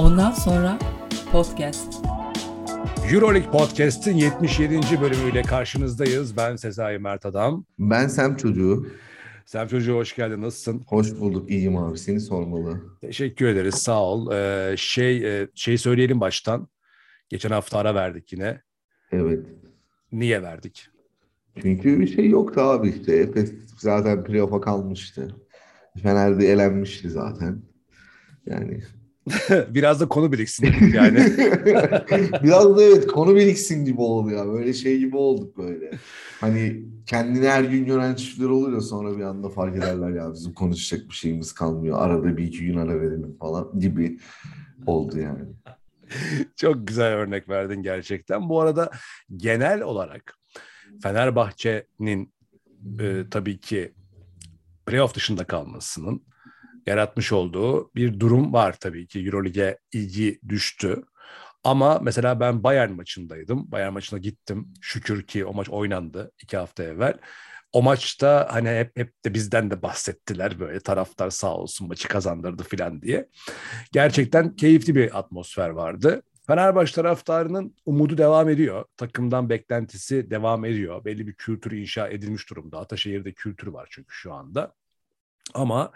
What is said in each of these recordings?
Ondan sonra podcast. Euroleague Podcast'in 77. bölümüyle karşınızdayız. Ben Sezai Mert Adam. Ben Sem Çocuğu. Sem Çocuğu hoş geldin. Nasılsın? Hoş bulduk. İyiyim abi. Seni sormalı. Teşekkür ederiz. Sağ ol. Ee, şey, e, şey söyleyelim baştan. Geçen hafta ara verdik yine. Evet. Niye verdik? Çünkü bir şey yoktu abi işte. Efes zaten playoff'a kalmıştı. Fener'de elenmişti zaten. Yani Biraz da konu biriksin dedik yani. Biraz da evet konu biriksin gibi oldu ya. Böyle şey gibi olduk böyle. Hani kendini her gün gören çiftler olur ya sonra bir anda fark ederler ya bizim konuşacak bir şeyimiz kalmıyor. Arada bir iki gün ara verelim falan gibi oldu yani. Çok güzel örnek verdin gerçekten. Bu arada genel olarak Fenerbahçe'nin e, tabii ki playoff dışında kalmasının yaratmış olduğu bir durum var tabii ki. Euroleague'e ilgi düştü. Ama mesela ben Bayern maçındaydım. Bayern maçına gittim. Şükür ki o maç oynandı iki hafta evvel. O maçta hani hep, hep de bizden de bahsettiler böyle taraftar sağ olsun maçı kazandırdı filan diye. Gerçekten keyifli bir atmosfer vardı. Fenerbahçe taraftarının umudu devam ediyor. Takımdan beklentisi devam ediyor. Belli bir kültür inşa edilmiş durumda. Ataşehir'de kültür var çünkü şu anda. Ama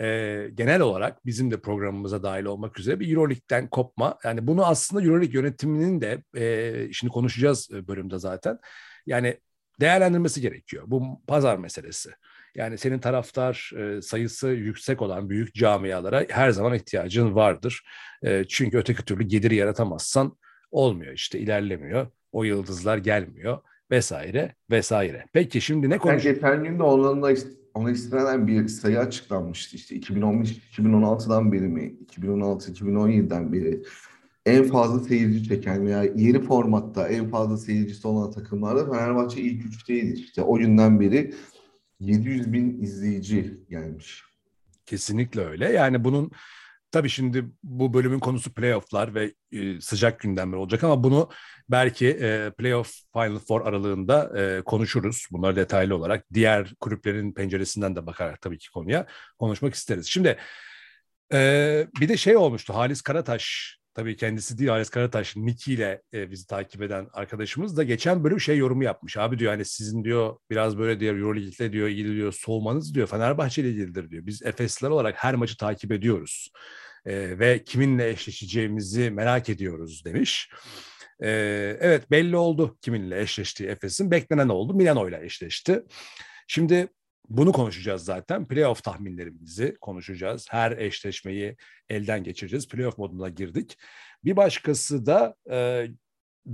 e, genel olarak bizim de programımıza dahil olmak üzere bir Euroleague'den kopma. Yani bunu aslında Euroleague yönetiminin de e, şimdi konuşacağız bölümde zaten. Yani değerlendirmesi gerekiyor. Bu pazar meselesi. Yani senin taraftar e, sayısı yüksek olan büyük camialara her zaman ihtiyacın vardır. E, çünkü öteki türlü gelir yaratamazsan olmuyor işte ilerlemiyor. O yıldızlar gelmiyor vesaire vesaire. Peki şimdi ne konuşuyoruz? Geçen gün de onunla ona istinaden bir sayı açıklanmıştı işte 2015-2016'dan beri mi 2016-2017'den beri en fazla seyirci çeken veya yeni formatta en fazla seyircisi olan takımlarda Fenerbahçe ilk üçteydi işte o günden beri 700 bin izleyici gelmiş. Kesinlikle öyle. Yani bunun Tabii şimdi bu bölümün konusu playofflar ve e, sıcak gündemler olacak ama bunu belki e, playoff Final Four aralığında e, konuşuruz. Bunları detaylı olarak diğer kulüplerin penceresinden de bakarak tabii ki konuya konuşmak isteriz. Şimdi e, bir de şey olmuştu Halis Karataş tabii kendisi değil Halis Karataş Niki ile e, bizi takip eden arkadaşımız da geçen bölüm şey yorumu yapmış. Abi diyor hani sizin diyor biraz böyle diyor Euroleague'le diyor ilgili diyor soğumanız diyor Fenerbahçe ile ilgilidir diyor. Biz Efesler olarak her maçı takip ediyoruz. E, ve kiminle eşleşeceğimizi merak ediyoruz demiş. E, evet belli oldu kiminle eşleştiği Efes'in. Beklenen oldu. Milano ile eşleşti. Şimdi bunu konuşacağız zaten. Playoff tahminlerimizi konuşacağız. Her eşleşmeyi elden geçireceğiz. Playoff moduna girdik. Bir başkası da e,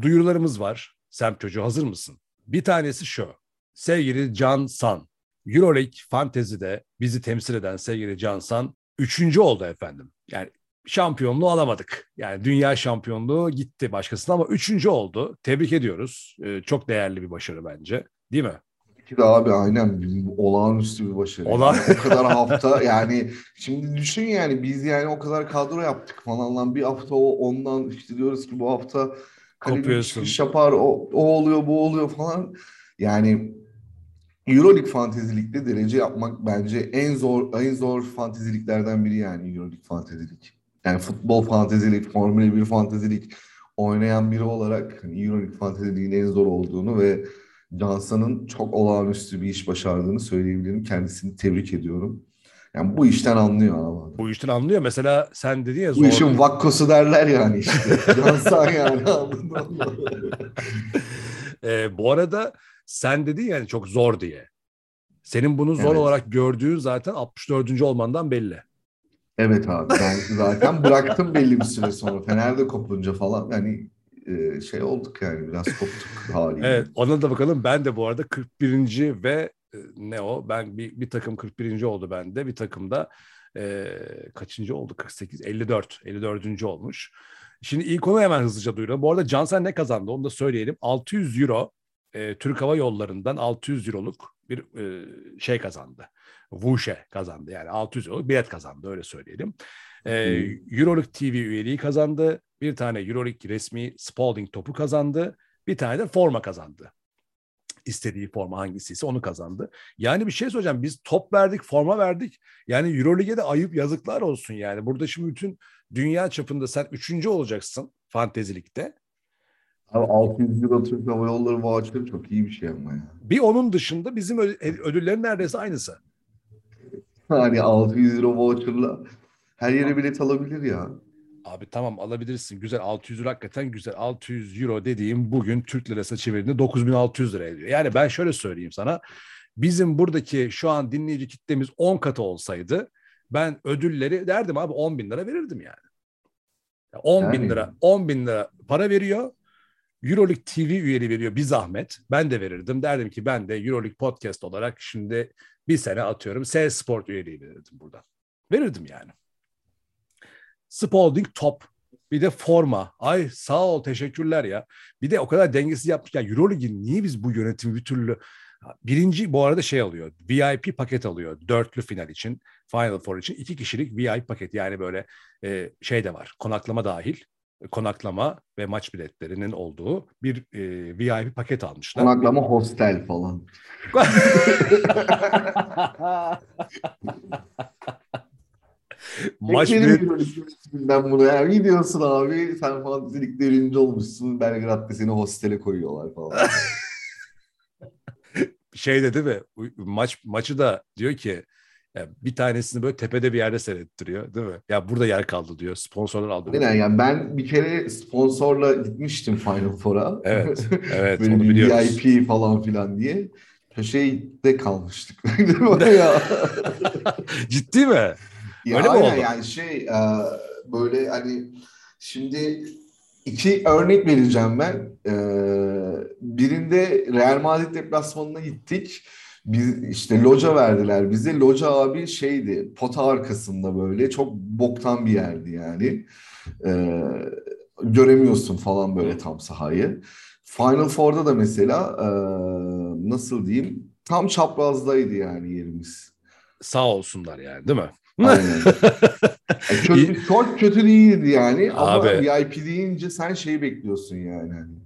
duyurularımız var. Sem çocuğu hazır mısın? Bir tanesi şu. Sevgili Can San. Euroleague Fantasy'de bizi temsil eden sevgili Can San üçüncü oldu efendim. Yani şampiyonluğu alamadık. Yani dünya şampiyonluğu gitti başkasına ama üçüncü oldu. Tebrik ediyoruz. Ee, çok değerli bir başarı bence. Değil mi? Ki de abi aynen olağanüstü bir başarı. Olağan... O kadar hafta yani şimdi düşün yani biz yani o kadar kadro yaptık falan lan bir hafta o ondan işte diyoruz ki bu hafta Kopuyorsun. yapar o, o oluyor bu oluyor falan. Yani Euroleague fantezilikte derece yapmak bence en zor en zor fanteziliklerden biri yani Euroleague fantezilik. Yani futbol fantezilik, Formula 1 fantezilik oynayan biri olarak hani Euroleague fanteziliğin en zor olduğunu ve Johnson'ın çok olağanüstü bir iş başardığını söyleyebilirim. Kendisini tebrik ediyorum. Yani bu işten anlıyor abi. Bu işten anlıyor. Mesela sen dedi ya zor. Bu işin vakkosu derler yani işte. Johnson yani ee, bu arada sen dedin yani çok zor diye. Senin bunu zor evet. olarak gördüğün zaten 64. olmandan belli. Evet abi ben zaten bıraktım belli bir süre sonra. Fener'de kopunca falan yani e, şey olduk yani biraz koptuk haliyle. Evet ona da bakalım. Ben de bu arada 41. ve e, ne o? Ben bir, bir takım 41. oldu bende. Bir takım da e, kaçıncı oldu? 48, 54. 54. olmuş. Şimdi ilk konu hemen hızlıca duyuralım. Bu arada Cansel ne kazandı onu da söyleyelim. 600 euro e, Türk Hava Yolları'ndan 600 euroluk bir e, şey kazandı. Vuşe kazandı yani 600 euroluk bilet kazandı öyle söyleyelim. E, Euroleague TV üyeliği kazandı. Bir tane Euroleague resmi Spalding topu kazandı. Bir tane de forma kazandı. istediği forma hangisiyse onu kazandı. Yani bir şey söyleyeceğim. Biz top verdik, forma verdik. Yani Euroleague'e de ayıp yazıklar olsun yani. Burada şimdi bütün dünya çapında sen üçüncü olacaksın fantezilikte. Abi 600 euro Türk Hava Yolları voucher'ı çok iyi bir şey ama ya. Bir onun dışında bizim ödüllerin neredeyse aynısı. Hani 600 euro voucher'la her yere bilet alabilir ya. Abi tamam alabilirsin. Güzel 600 lira hakikaten güzel. 600 euro dediğim bugün Türk lirası çevirdiğinde 9600 lira ediyor. Yani ben şöyle söyleyeyim sana. Bizim buradaki şu an dinleyici kitlemiz 10 katı olsaydı ben ödülleri derdim abi 10 bin lira verirdim yani. Ya 10 bin Yani. lira 10 bin lira para veriyor. Euroleague TV üyeliği veriyor bir zahmet. Ben de verirdim. Derdim ki ben de Euroleague podcast olarak şimdi bir sene atıyorum. S Sport üyeliği verirdim burada. Verirdim yani. Spalding top. Bir de forma. Ay sağ ol teşekkürler ya. Bir de o kadar dengesiz yapmış. Ya Euroleague'in niye biz bu yönetimi bir türlü Birinci bu arada şey alıyor. VIP paket alıyor. Dörtlü final için. Final Four için. iki kişilik VIP paket. Yani böyle e, şey de var. Konaklama dahil. Konaklama ve maç biletlerinin olduğu bir e, VIP paket almışlar. Konaklama hostel falan. maç bilet... Euroleague yönetiminden bunu ya. Gidiyorsun abi sen fantezilikte birinci olmuşsun. Belgrad'da seni hostele koyuyorlar falan. şey dedi mi maç maçı da diyor ki ya bir tanesini böyle tepede bir yerde seyrettiriyor değil mi? Ya burada yer kaldı diyor. Sponsorlar aldı. Aynen yani ben bir kere sponsorla gitmiştim Final Four'a. Evet, evet Böyle onu bir biliyoruz. VIP falan filan diye. Köşede kalmıştık. ya. Ciddi mi? Ya Öyle mi oldu? yani şey e, böyle hani şimdi iki örnek vereceğim ben. E, birinde Real Madrid deplasmanına gittik. Biz işte loca verdiler bize. Loca abi şeydi pota arkasında böyle çok boktan bir yerdi yani. E, göremiyorsun falan böyle tam sahayı. Final Four'da da mesela e, nasıl diyeyim tam çaprazdaydı yani yerimiz. Sağ olsunlar yani değil mi? E, kötü, çok kötü değildi yani ama Abi. VIP deyince sen şeyi bekliyorsun yani. Hani.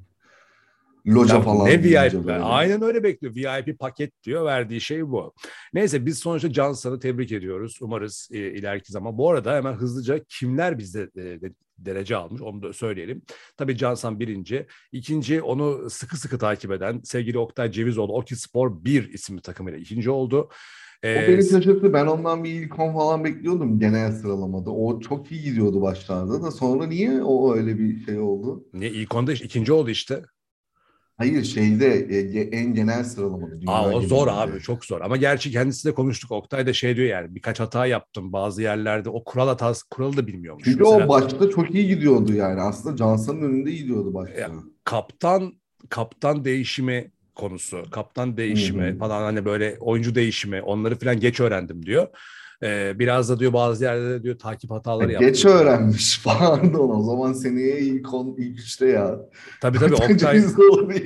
Loca Ya falan ne VIP? böyle. Aynen öyle bekliyor. VIP paket diyor. Verdiği şey bu. Neyse biz sonuçta Johnson'ı tebrik ediyoruz. Umarız e, ileriki zaman. Bu arada hemen hızlıca kimler bizde e, de- derece almış onu da söyleyelim. Tabii Johnson birinci. İkinci onu sıkı sıkı takip eden sevgili Oktay Cevizoğlu Oki Spor 1 isimli takımıyla ikinci oldu. O Ee, beni şaşırttı. Ben ondan bir ilk on falan bekliyordum genel sıralamada. O çok iyi gidiyordu başlarda da sonra niye o öyle bir şey oldu? ne ilk onda işte, ikinci oldu işte. Hayır şeyde e, en genel sıralamada. Aa, o zor genelinde. abi çok zor. Ama gerçi kendisiyle konuştuk. Oktay da şey diyor yani birkaç hata yaptım bazı yerlerde. O kural hatası kuralı da bilmiyormuş. Çünkü Mesela o başta çok iyi gidiyordu yani. Aslında Johnson'ın önünde gidiyordu başta. Ya, kaptan kaptan değişimi konusu. Kaptan değişimi falan hani böyle oyuncu değişimi onları falan geç öğrendim diyor. Ee, biraz da diyor bazı yerlerde diyor takip hataları yaptım. Geç öğrenmiş pardon o zaman seneye ilk on ilk üçte ya. Tabii tabii Oktay.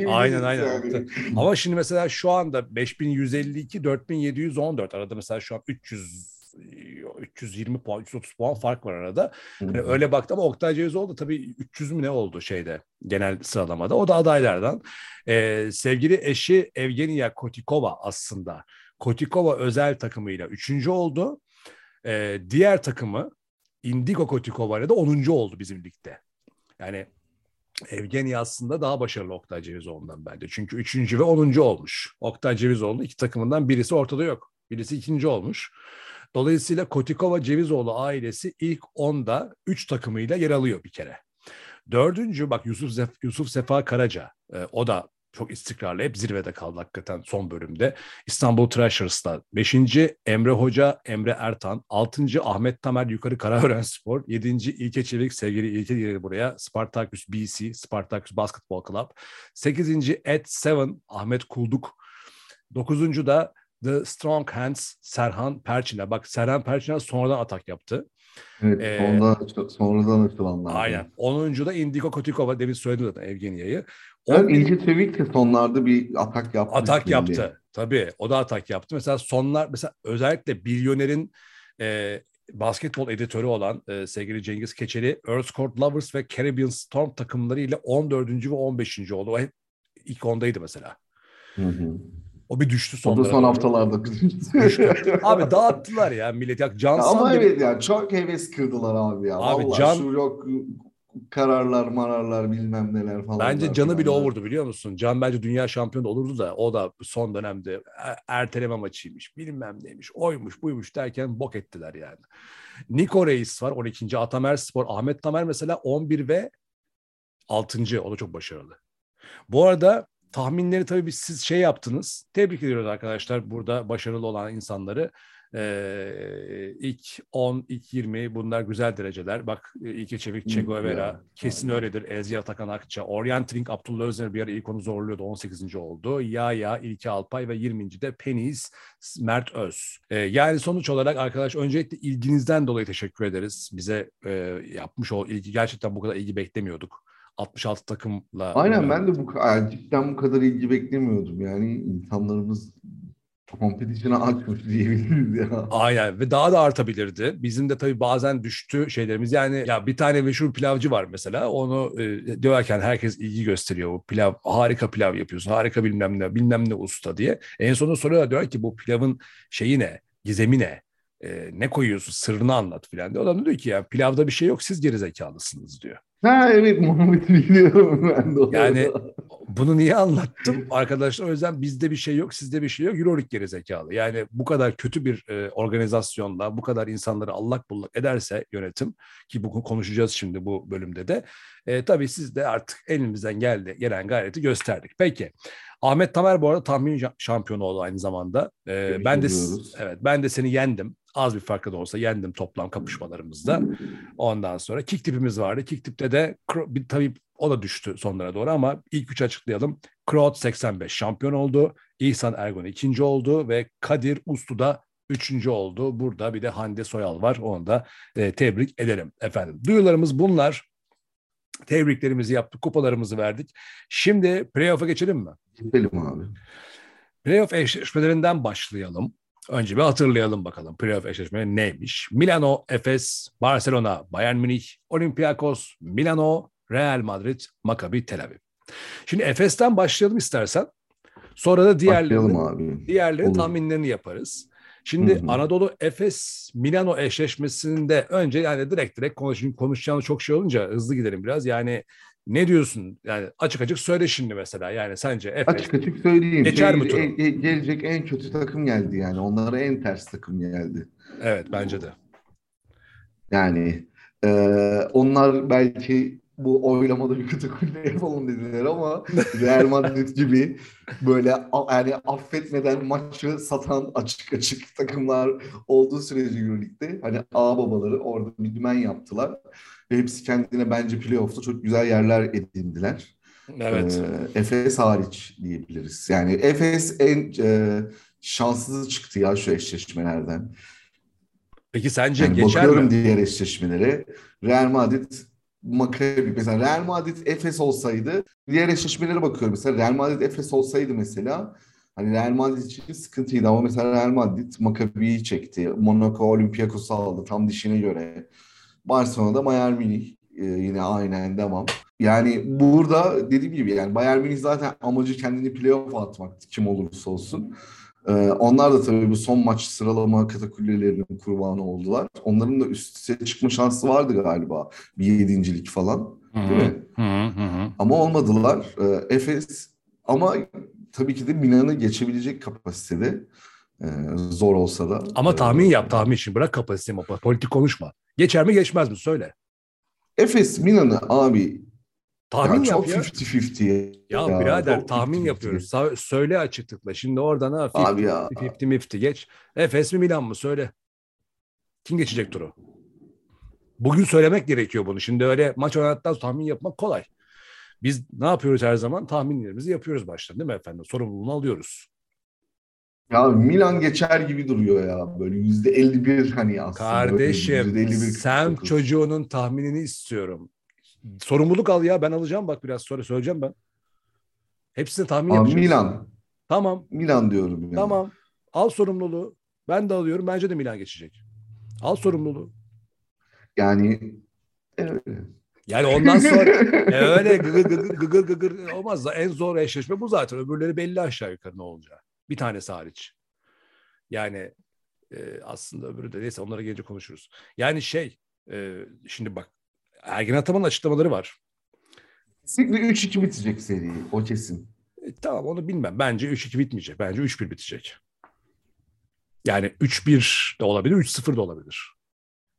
Aynen, aynen, yani. Oktay. Ama şimdi mesela şu anda 5152 4714 arada mesela şu an 300 320 puan 330 puan fark var arada. Hani öyle baktım ama Oktay Cevizoğlu da tabii 300 mü ne oldu şeyde genel sıralamada. O da adaylardan. Ee, sevgili eşi Evgenia Kotikova aslında. Kotikova özel takımıyla üçüncü oldu. Ee, diğer takımı Indigo Kotikova ile de 10. oldu bizim ligde. Yani Evgenya aslında daha başarılı Oktay Cevizoğlu'ndan bence. Çünkü üçüncü ve 10. olmuş. Oktay Cevizoğlu iki takımından birisi ortada yok. Birisi ikinci olmuş. Dolayısıyla Kotikova Cevizoğlu ailesi ilk 10'da 3 takımıyla yer alıyor bir kere. Dördüncü bak Yusuf, Zef- Yusuf Sefa Karaca. e, o da çok istikrarlı. Hep zirvede kaldı hakikaten son bölümde. İstanbul Treasures'ta. Beşinci Emre Hoca, Emre Ertan. Altıncı Ahmet Tamer Yukarı Karaören Spor. Yedinci İlke Çevik, sevgili İlke girdi buraya. Spartaküs BC, Spartaküs Basketball Club. Sekizinci Ed Seven, Ahmet Kulduk. Dokuzuncu da The Strong Hands, Serhan Perçin'e. Bak Serhan Perçin'e sonradan atak yaptı. Evet, Ee, sonradan, sonradan açılanlar. Aynen. Onuncu da Indigo Kotikova. Demin söyledim zaten Evgenia'yı. Evet, 11 İlke Çevik de sonlarda bir atak yaptı. atak yaptı. Tabii o da atak yaptı. Mesela sonlar mesela özellikle Bilyoner'in e, basketbol editörü olan e, sevgili Cengiz Keçeli Earth Court Lovers ve Caribbean Storm takımları ile 14. ve 15. oldu. O hep ilk ondaydı mesela. Hı hı. O bir düştü O sonlara. da son doğru. haftalarda Düştü. Abi dağıttılar ya millet. Ya Can Ama Sander- evet ya çok heves kırdılar abi ya. Abi Vallahi Can- şu yok kararlar mararlar bilmem neler falan. Bence canı bile olurdu biliyor musun? Can bence dünya şampiyonu olurdu da o da son dönemde e- erteleme maçıymış, bilmem neymiş, oymuş, buymuş derken bok ettiler yani. Niko Reis var 12. Atamer Spor. Ahmet Tamer mesela 11 ve 6. O da çok başarılı. Bu arada tahminleri tabii biz siz şey yaptınız. Tebrik ediyoruz arkadaşlar burada başarılı olan insanları. Ee, ilk 10, ilk 20 bunlar güzel dereceler. Bak e, İlke Çevik, Guevara ya. kesin öyledir. Ezgi Atakan Akça, Orientering, Abdullah Özdemir bir ara ilk onu zorluyordu. 18. oldu. Yaya, İlke Alpay ve 20. de Penis, Mert Öz. Ee, yani sonuç olarak arkadaş öncelikle ilginizden dolayı teşekkür ederiz. Bize e, yapmış ol ilgi gerçekten bu kadar ilgi beklemiyorduk. 66 takımla. Aynen ben de bu yani cidden bu kadar ilgi beklemiyordum. Yani insanlarımız competition'a açmış diyebiliriz ya. Aynen ve daha da artabilirdi. Bizim de tabii bazen düştü şeylerimiz. Yani ya bir tane meşhur pilavcı var mesela. Onu e, döverken herkes ilgi gösteriyor. Bu pilav harika pilav yapıyorsun. Harika bilmem ne bilmem ne usta diye. En sonunda soruyorlar diyor ki bu pilavın şeyi ne? Gizemi ne? E, ne koyuyorsun? Sırrını anlat filan diyor. Adam da diyor ki ya pilavda bir şey yok. Siz gerizekalısınız diyor. Ha evet Muhammed'i biliyorum ben de. Yani bunu niye anlattım? Arkadaşlar o yüzden bizde bir şey yok, sizde bir şey yok. Euroleague geri zekalı. Yani bu kadar kötü bir e, organizasyonla bu kadar insanları allak bullak ederse yönetim ki bu konuşacağız şimdi bu bölümde de. E, tabii siz de artık elimizden geldi gelen gayreti gösterdik. Peki. Ahmet Tamer bu arada tahmin şa- şampiyonu oldu aynı zamanda. E, Tebrik ben de evet ben de seni yendim. Az bir farkla da olsa yendim toplam kapışmalarımızda. Ondan sonra kick tipimiz vardı. Kick tipte de tabii o da düştü sonlara doğru ama ilk üç açıklayalım. Kroot 85 şampiyon oldu. İhsan Ergun ikinci oldu ve Kadir Uslu da üçüncü oldu. Burada bir de Hande Soyal var. Onu da e, tebrik ederim efendim. Duyularımız bunlar. Tebriklerimizi yaptık, kupalarımızı verdik. Şimdi playoff'a geçelim mi? Gidelim abi. Playoff eşleşmelerinden başlayalım. Önce bir hatırlayalım bakalım playoff eşleşmeleri neymiş. Milano, Efes, Barcelona, Bayern Münih, Olympiakos, Milano, Real Madrid, Maccabi Tel Aviv. Şimdi Efes'ten başlayalım istersen. Sonra da diğerlerini, diğerlerini tahminlerini yaparız. Şimdi Hı hı. Anadolu Efes Milano eşleşmesinde önce yani direkt direkt konuş, konuşacağımız çok şey olunca hızlı gidelim biraz. Yani ne diyorsun? Yani açık açık söyle şimdi mesela. Yani sence Efes Açık açık söyleyeyim. Geçer mi Şey, turu? e- e- gelecek en kötü takım geldi yani. Onlara en ters takım geldi. Evet bence de. Yani e, onlar belki bu oylamada bir kötü kulle yapalım dediler ama Real Madrid gibi böyle yani affetmeden maçı satan açık açık takımlar olduğu sürece Euroleague'de hani ağ babaları orada bir dümen yaptılar. Ve hepsi kendine bence playoff'ta çok güzel yerler edindiler. Evet. Ee, Efes hariç diyebiliriz. Yani Efes en e, şanssızı çıktı ya şu eşleşmelerden. Peki sence Yani geçer bakıyorum mi? diğer eşleşmelere. Real Madrid, Maccabi. Mesela Real Madrid, Efes olsaydı diğer eşleşmelere bakıyorum. Mesela Real Madrid, Efes olsaydı mesela hani Real Madrid için sıkıntıydı ama mesela Real Madrid Maccabi'yi çekti. Monaco Olympiakos'u aldı tam dişine göre. Barcelona'da Bayern Münih e, yine aynen devam. Yani burada dediğim gibi yani Bayern Münih zaten amacı kendini playoff'a atmaktı kim olursa olsun. Ee, onlar da tabii bu son maç sıralama katakullelerinin kurbanı oldular. Onların da üst üste çıkma şansı vardı galiba. Bir yedincilik falan. Değil mi? Hı hı hı hı. Ama olmadılar. Ee, Efes ama tabii ki de Milan'ı geçebilecek kapasitede. Ee, zor olsa da. Ama tahmin Ee, yap tahmin için. Bırak kapasitemi. Politik konuşma. Geçer mi geçmez mi? Söyle. Efes Milan'ı abi Tahmin ya yap çok ya. 50-50. Ya, birader çok tahmin 50-50. yapıyoruz. Sa- söyle açıklıkla. Şimdi orada ne? Abi ya. 50 mifti geç. Efes mi Milan mı? Söyle. Kim geçecek turu? Bugün söylemek gerekiyor bunu. Şimdi öyle maç oynadıktan tahmin yapmak kolay. Biz ne yapıyoruz her zaman? Tahminlerimizi yapıyoruz baştan değil mi efendim? Sorumluluğunu alıyoruz. Ya Milan geçer gibi duruyor ya. Böyle yüzde 51 hani aslında. Kardeşim Böyle %51 sen 49. çocuğunun tahminini istiyorum. Sorumluluk al ya ben alacağım bak biraz sonra söyleyeceğim ben. Hepsini tahmin Abi yapacağız. Milan. Tamam Milan diyorum yani. tamam al sorumluluğu. Ben de alıyorum bence de Milan geçecek. Al sorumluluğu. Yani evet. Yani ondan sonra e, öyle gıgır gıgır gıgır gıgır olmaz da en zor eşleşme bu zaten. Öbürleri belli aşağı yukarı ne olacağı. Bir tanesi hariç. Yani e, aslında öbürü de neyse onlara gelince konuşuruz. Yani şey e, şimdi bak Ergin Ataman'ın açıklamaları var. Kesinlikle 3-2 bitecek seri. O kesin. E, tamam onu bilmem. Bence 3-2 bitmeyecek. Bence 3-1 bitecek. Yani 3-1 de olabilir, 3-0 da olabilir.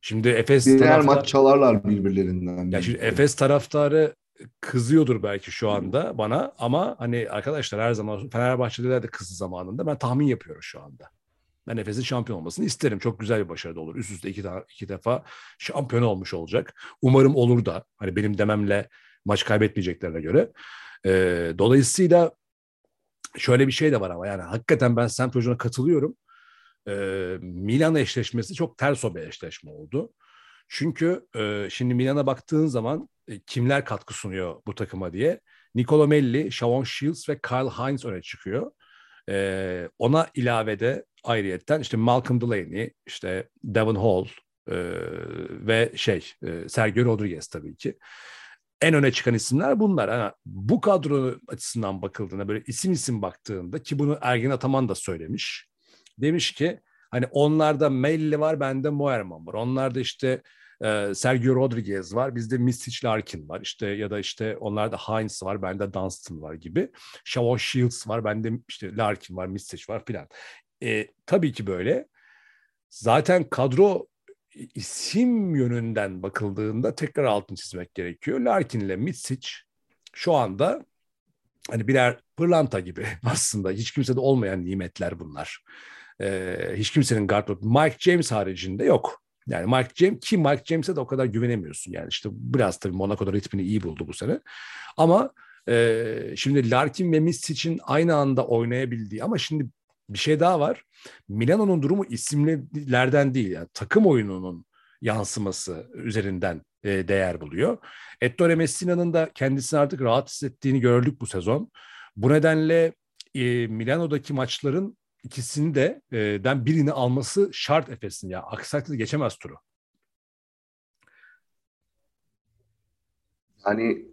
Şimdi Efes Diğer taraftar... maç çalarlar birbirlerinden. Ya şimdi Efes taraftarı kızıyordur belki şu anda bana ama hani arkadaşlar her zaman Fenerbahçe'deler de kızdı zamanında. Ben tahmin yapıyorum şu anda. Ben Efes'in şampiyon olmasını isterim. Çok güzel bir başarı da olur. Üst üste iki, iki defa şampiyon olmuş olacak. Umarım olur da. Hani benim dememle maç kaybetmeyeceklerine göre. Ee, dolayısıyla şöyle bir şey de var ama yani hakikaten ben Sam Hoca'na katılıyorum. Ee, Milan eşleşmesi çok ters o bir eşleşme oldu. Çünkü e, şimdi Milan'a baktığın zaman e, kimler katkı sunuyor bu takıma diye. Nicolo Melli, Shavon Shields ve Kyle Hines öne çıkıyor. E, ona ilavede ayrıyetten işte Malcolm Delaney, işte Devon Hall e, ve şey e, Sergio Rodriguez tabii ki. En öne çıkan isimler bunlar. Yani bu kadro açısından bakıldığında böyle isim isim baktığında ki bunu Ergin Ataman da söylemiş. Demiş ki hani onlarda Melli var bende Moerman var. Onlarda işte Sergio Rodriguez var. Bizde Misic Larkin var. İşte ya da işte onlarda Heinz var. Bende Dunstan var gibi. Shavon Shields var. Bende işte Larkin var. Misic var filan. E, tabii ki böyle. Zaten kadro isim yönünden bakıldığında tekrar altını çizmek gerekiyor. Larkin ile Misic şu anda hani birer pırlanta gibi aslında hiç kimsede olmayan nimetler bunlar. Ee, hiç kimsenin guard Mike James haricinde yok. Yani Mike James ki Mike James'e de o kadar güvenemiyorsun. Yani işte biraz tabii Monaco'da ritmini iyi buldu bu sene. Ama e, şimdi Larkin ve Misic'in aynı anda oynayabildiği ama şimdi bir şey daha var. Milano'nun durumu isimlerden değil. Yani takım oyununun yansıması üzerinden e, değer buluyor. Ettore Messina'nın da kendisini artık rahat hissettiğini gördük bu sezon. Bu nedenle e, Milano'daki maçların ikisini de e, den birini alması şart Efes'in ya. Aksi takdirde geçemez turu. Yani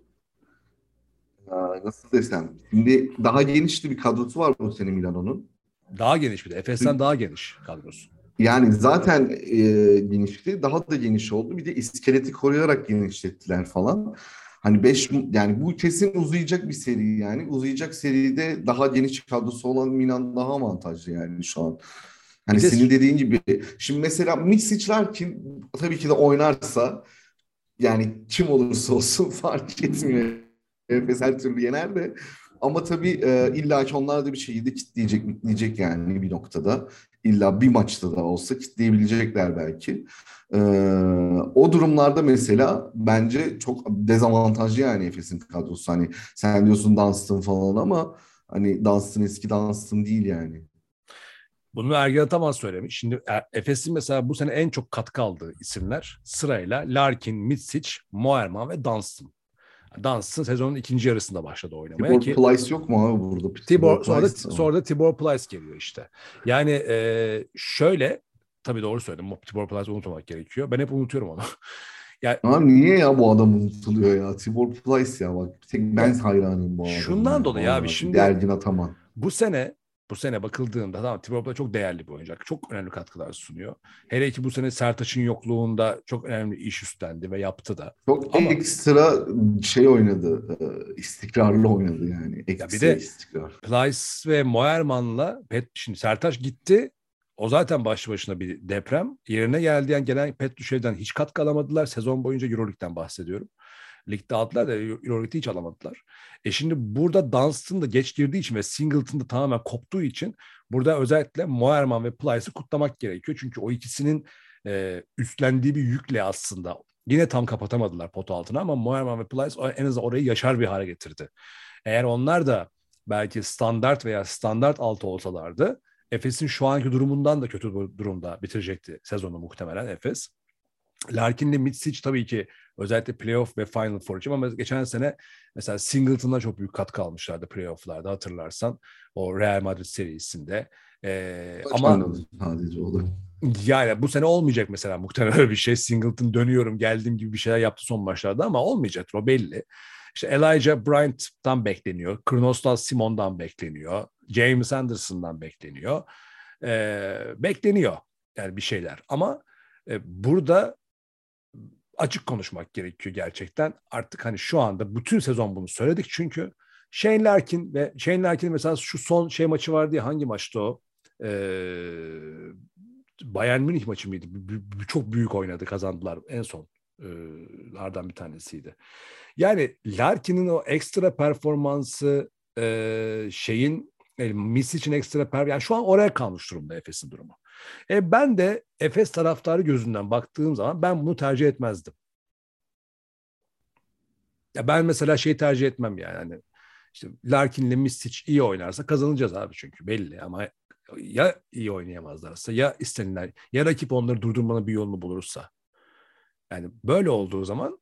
nasıl desem şimdi daha genişli bir kadrosu var bu sene Milano'nun. Daha geniş bir de. Efes'ten daha geniş kadrosu. Yani zaten e, genişti. Daha da geniş oldu. Bir de iskeleti koruyarak genişlettiler falan. Hani 5 yani bu kesin uzayacak bir seri yani. Uzayacak seride daha geniş kadrosu olan Milan daha avantajlı yani şu an. Hani de... senin dediğin gibi. Şimdi mesela Misic'ler kim tabii ki de oynarsa yani kim olursa olsun fark etmiyor. Efes her türlü yener de ama tabii e, illa ki onlar da bir şeyi de kitleyecek, bitleyecek yani bir noktada. İlla bir maçta da olsa kitleyebilecekler belki. E, o durumlarda mesela bence çok dezavantajlı yani Efes'in kadrosu. Hani sen diyorsun Dunstan falan ama hani Dunstan eski Dunstan değil yani. Bunu Ergen Ataman söylemiş. Şimdi e, Efes'in mesela bu sene en çok katkı aldığı isimler sırayla Larkin, Mitsic, Moerman ve Dunstan. Dunstan sezonun ikinci yarısında başladı oynamaya. Tibor ki, Plyce yok mu abi burada? Tibor, Tibor sonra, da, sonra da Tibor Plyce geliyor işte. Yani e, şöyle tabii doğru söyledim. Tibor Plyce unutmamak gerekiyor. Ben hep unutuyorum onu. Yani, abi niye ya bu adam unutuluyor ya? Tibor Plyce ya bak. Tek ben hayranıyım bu adamın. Şundan dolayı abi şimdi. Dergin Ataman. Bu sene bu sene bakıldığında tamam Tibor Plyce çok değerli bir oyuncak. Çok önemli katkılar sunuyor. Hele ki bu sene Sertaç'ın yokluğunda çok önemli iş üstlendi ve yaptı da. Çok Ama, ekstra şey oynadı. E, istikrarlı oynadı yani. Ekstra bir de istikrar. Plyce ve Moerman'la Pet şimdi Sertaç gitti. O zaten başlı başına bir deprem. Yerine geldiğin gelen Petruşev'den hiç katkı alamadılar. Sezon boyunca Euroleague'den bahsediyorum. Ligde aldılar da Euroleague'de hiç alamadılar. E şimdi burada Dunstan da geç girdiği için ve Singleton da tamamen koptuğu için burada özellikle Moerman ve Plyce'ı kutlamak gerekiyor. Çünkü o ikisinin e, üstlendiği bir yükle aslında yine tam kapatamadılar pot altına ama Moerman ve Plyce en azından orayı yaşar bir hale getirdi. Eğer onlar da belki standart veya standart altı olsalardı Efes'in şu anki durumundan da kötü durumda bitirecekti sezonu muhtemelen Efes. Larkin'le Mitsic tabii ki özellikle playoff ve Final Four için ama geçen sene mesela Singleton'da çok büyük katkı almışlardı playoff'larda hatırlarsan o Real Madrid serisinde. Ee, ama sadece olur. Yani bu sene olmayacak mesela muhtemelen öyle bir şey. Singleton dönüyorum geldiğim gibi bir şeyler yaptı son maçlarda ama olmayacak o belli. İşte Elijah Bryant'tan bekleniyor. Kronoslas Simon'dan bekleniyor. James Anderson'dan bekleniyor. Ee, bekleniyor yani bir şeyler. Ama e, burada açık konuşmak gerekiyor gerçekten. Artık hani şu anda bütün sezon bunu söyledik çünkü Shane Larkin ve Shane Larkin mesela şu son şey maçı vardı ya hangi maçtı o? Ee, Bayern Münih maçı mıydı? Çok büyük oynadı kazandılar en son lardan bir tanesiydi. Yani Larkin'in o ekstra performansı e, şeyin e, Miss için ekstra performans yani şu an oraya kalmış durumda Efes'in durumu. E, ben de Efes taraftarı gözünden baktığım zaman ben bunu tercih etmezdim. Ya ben mesela şey tercih etmem yani. Hani işte Larkin'le Misic iyi oynarsa kazanacağız abi çünkü belli ama ya iyi oynayamazlarsa ya istenilen ya rakip onları durdurmanın bir yolunu bulursa. Yani böyle olduğu zaman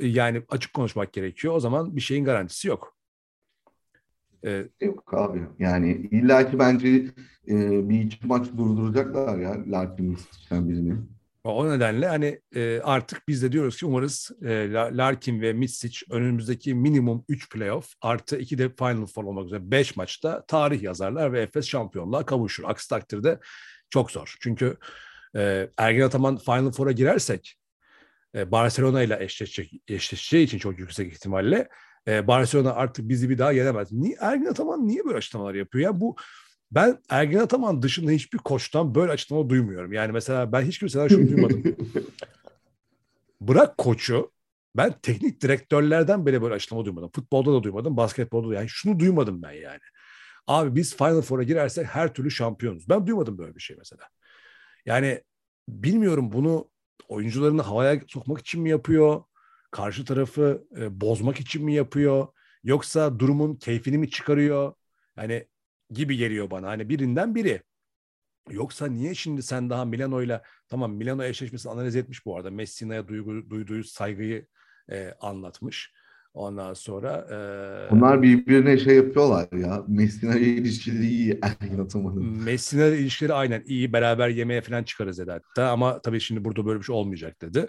yani açık konuşmak gerekiyor. O zaman bir şeyin garantisi yok. Ee, yok abi. Yani illaki bence e, bir iki maç durduracaklar ya Larkin Misic'ten birini. O nedenle hani e, artık biz de diyoruz ki umarız e, Larkin ve Misic önümüzdeki minimum 3 playoff artı 2 de Final Four olmak üzere 5 maçta tarih yazarlar ve Efes şampiyonluğa kavuşur. Aksi takdirde çok zor. Çünkü e, Ergin Ataman Final Four'a girersek e, Barcelona ile eşleşecek, eşleşeceği için çok yüksek ihtimalle e, Barcelona artık bizi bir daha yenemez. Niye, Ergin Ataman niye böyle açıklamalar yapıyor? Ya bu ben Ergin Ataman dışında hiçbir koçtan böyle açıklama duymuyorum. Yani mesela ben hiç kimseden şunu duymadım. Bırak koçu ben teknik direktörlerden bile böyle açıklama duymadım. Futbolda da duymadım, basketbolda da. Yani şunu duymadım ben yani. Abi biz Final Four'a girersek her türlü şampiyonuz. Ben duymadım böyle bir şey mesela. Yani bilmiyorum bunu oyuncularını havaya sokmak için mi yapıyor? Karşı tarafı e, bozmak için mi yapıyor? Yoksa durumun keyfini mi çıkarıyor? Yani gibi geliyor bana. Hani birinden biri. Yoksa niye şimdi sen daha Milano'yla tamam Milano eşleşmesini analiz etmiş bu arada. Messina'ya duygu, duyduğu saygıyı e, anlatmış. Ondan sonra... E, Bunlar birbirine şey yapıyorlar ya. Messina ile ilişkileri iyi Ataman'ın. Messina ile ilişkileri aynen iyi. Beraber yemeğe falan çıkarız dedi hatta. Ama tabii şimdi burada böyle bir şey olmayacak dedi.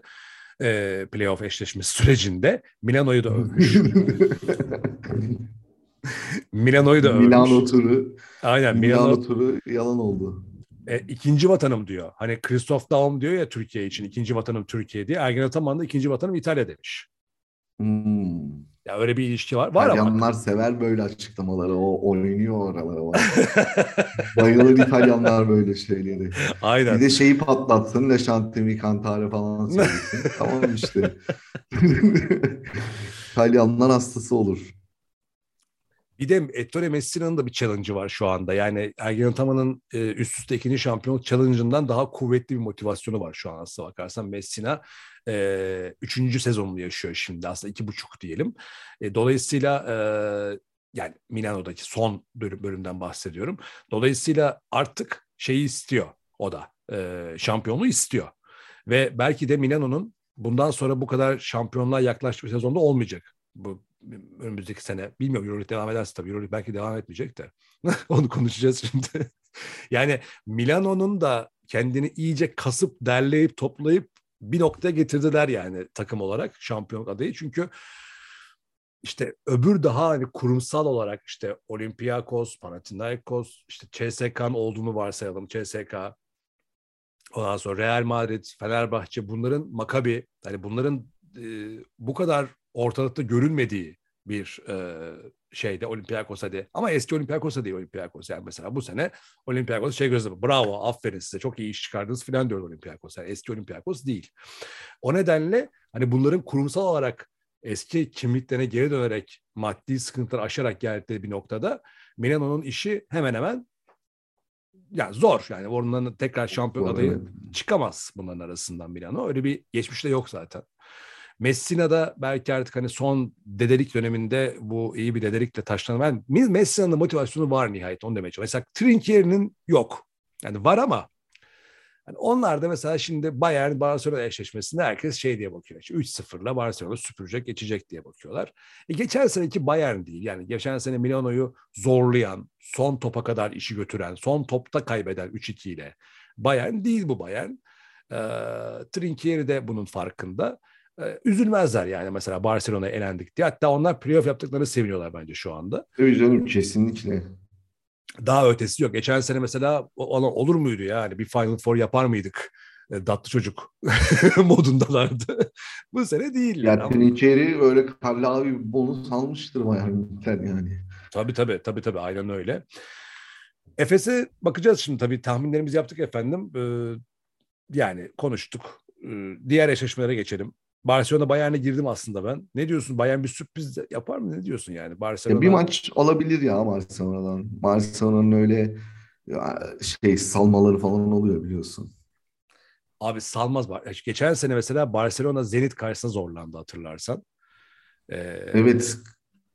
E, playoff eşleşmesi sürecinde. Milano'yu da övmüş. Milano'yu da övmüş. Milano turu. Aynen. Milano, Milano turu yalan oldu. E, ikinci vatanım diyor. Hani Christoph Daum diyor ya Türkiye için ikinci vatanım Türkiye diye. Ergin Ataman da ikinci vatanım İtalya demiş. Hmm. Ya öyle bir ilişki var. Var İtalyanlar ama. sever böyle açıklamaları. O oynuyor oralara. Bayılır İtalyanlar böyle şeyleri. Aynen. Bir de şeyi patlatsın. Leşantemi Cantare falan söylesin. tamam işte. İtalyanlar hastası olur. Bir de Ettore Messina'nın da bir challenge'ı var şu anda. Yani Ergen Ataman'ın e, üst üste ikinci şampiyonluk challenge'ından daha kuvvetli bir motivasyonu var şu an aslında bakarsan. Messina e, üçüncü sezonunu yaşıyor şimdi aslında iki buçuk diyelim. E, dolayısıyla e, yani Milano'daki son bölümden bahsediyorum. Dolayısıyla artık şeyi istiyor o da. E, şampiyonluğu istiyor. Ve belki de Milano'nun bundan sonra bu kadar şampiyonluğa yaklaştığı bir sezonda olmayacak. Bu önümüzdeki sene. Bilmiyorum Euroleague devam ederse tabii. Euroleague belki devam etmeyecek de. Onu konuşacağız şimdi. yani Milano'nun da kendini iyice kasıp derleyip toplayıp bir noktaya getirdiler yani takım olarak şampiyonluk adayı. Çünkü işte öbür daha hani kurumsal olarak işte Olympiakos, Panathinaikos, işte CSK'nın olduğunu varsayalım. CSK, ondan sonra Real Madrid, Fenerbahçe bunların Makabi, hani bunların e, bu kadar ortalıkta görünmediği bir e, şeyde Olympiakos hadi. Ama eski Olympiakos değil Olympiakos. Yani mesela bu sene Olympiakos şey gözlemi bravo aferin size çok iyi iş çıkardınız falan diyor Olympiakos. Yani eski Olympiakos değil. O nedenle hani bunların kurumsal olarak eski kimliklerine geri dönerek maddi sıkıntıları aşarak geldikleri bir noktada Milano'nun işi hemen hemen yani zor yani onların tekrar şampiyon adayı çıkamaz bunların arasından Milano. Öyle bir geçmişte yok zaten. Messina'da belki artık hani son dedelik döneminde bu iyi bir dedelikle taşlanan. Ben Messina'nın motivasyonu var nihayet onu demeye çalışıyorum. Mesela Trinkieri'nin yok. Yani var ama Yani onlar da mesela şimdi Bayern Barcelona eşleşmesinde herkes şey diye bakıyor. İşte 3-0'la Barcelona süpürecek, geçecek diye bakıyorlar. E geçen seneki Bayern değil. Yani geçen sene Milano'yu zorlayan, son topa kadar işi götüren, son topta kaybeden 3-2 ile Bayern değil bu Bayern. E, Trinkieri de bunun farkında. Üzülmezler yani mesela Barcelona'ya elendik diye. Hatta onlar playoff yaptıklarını seviniyorlar bence şu anda. Tabii canım kesinlikle. Daha ötesi yok. Geçen sene mesela olur muydu yani bir Final Four yapar mıydık? Datlı çocuk modundalardı. Bu sene değil. Ya yani. Trinkieri öyle Karla bir bonus almıştır Bayern yani. Tabii tabii tabii tabii aynen öyle. Efes'e bakacağız şimdi tabii tahminlerimizi yaptık efendim. Ee, yani konuştuk. Ee, diğer eşleşmelere geçelim. Barcelona Bayern'e girdim aslında ben. Ne diyorsun? Bayern bir sürpriz yapar mı? Ne diyorsun yani? Barcelona... Ya bir maç olabilir ya Barcelona'dan. Barcelona'nın öyle şey salmaları falan oluyor biliyorsun. Abi salmaz. Geçen sene mesela Barcelona Zenit karşısında zorlandı hatırlarsan. Ee, evet.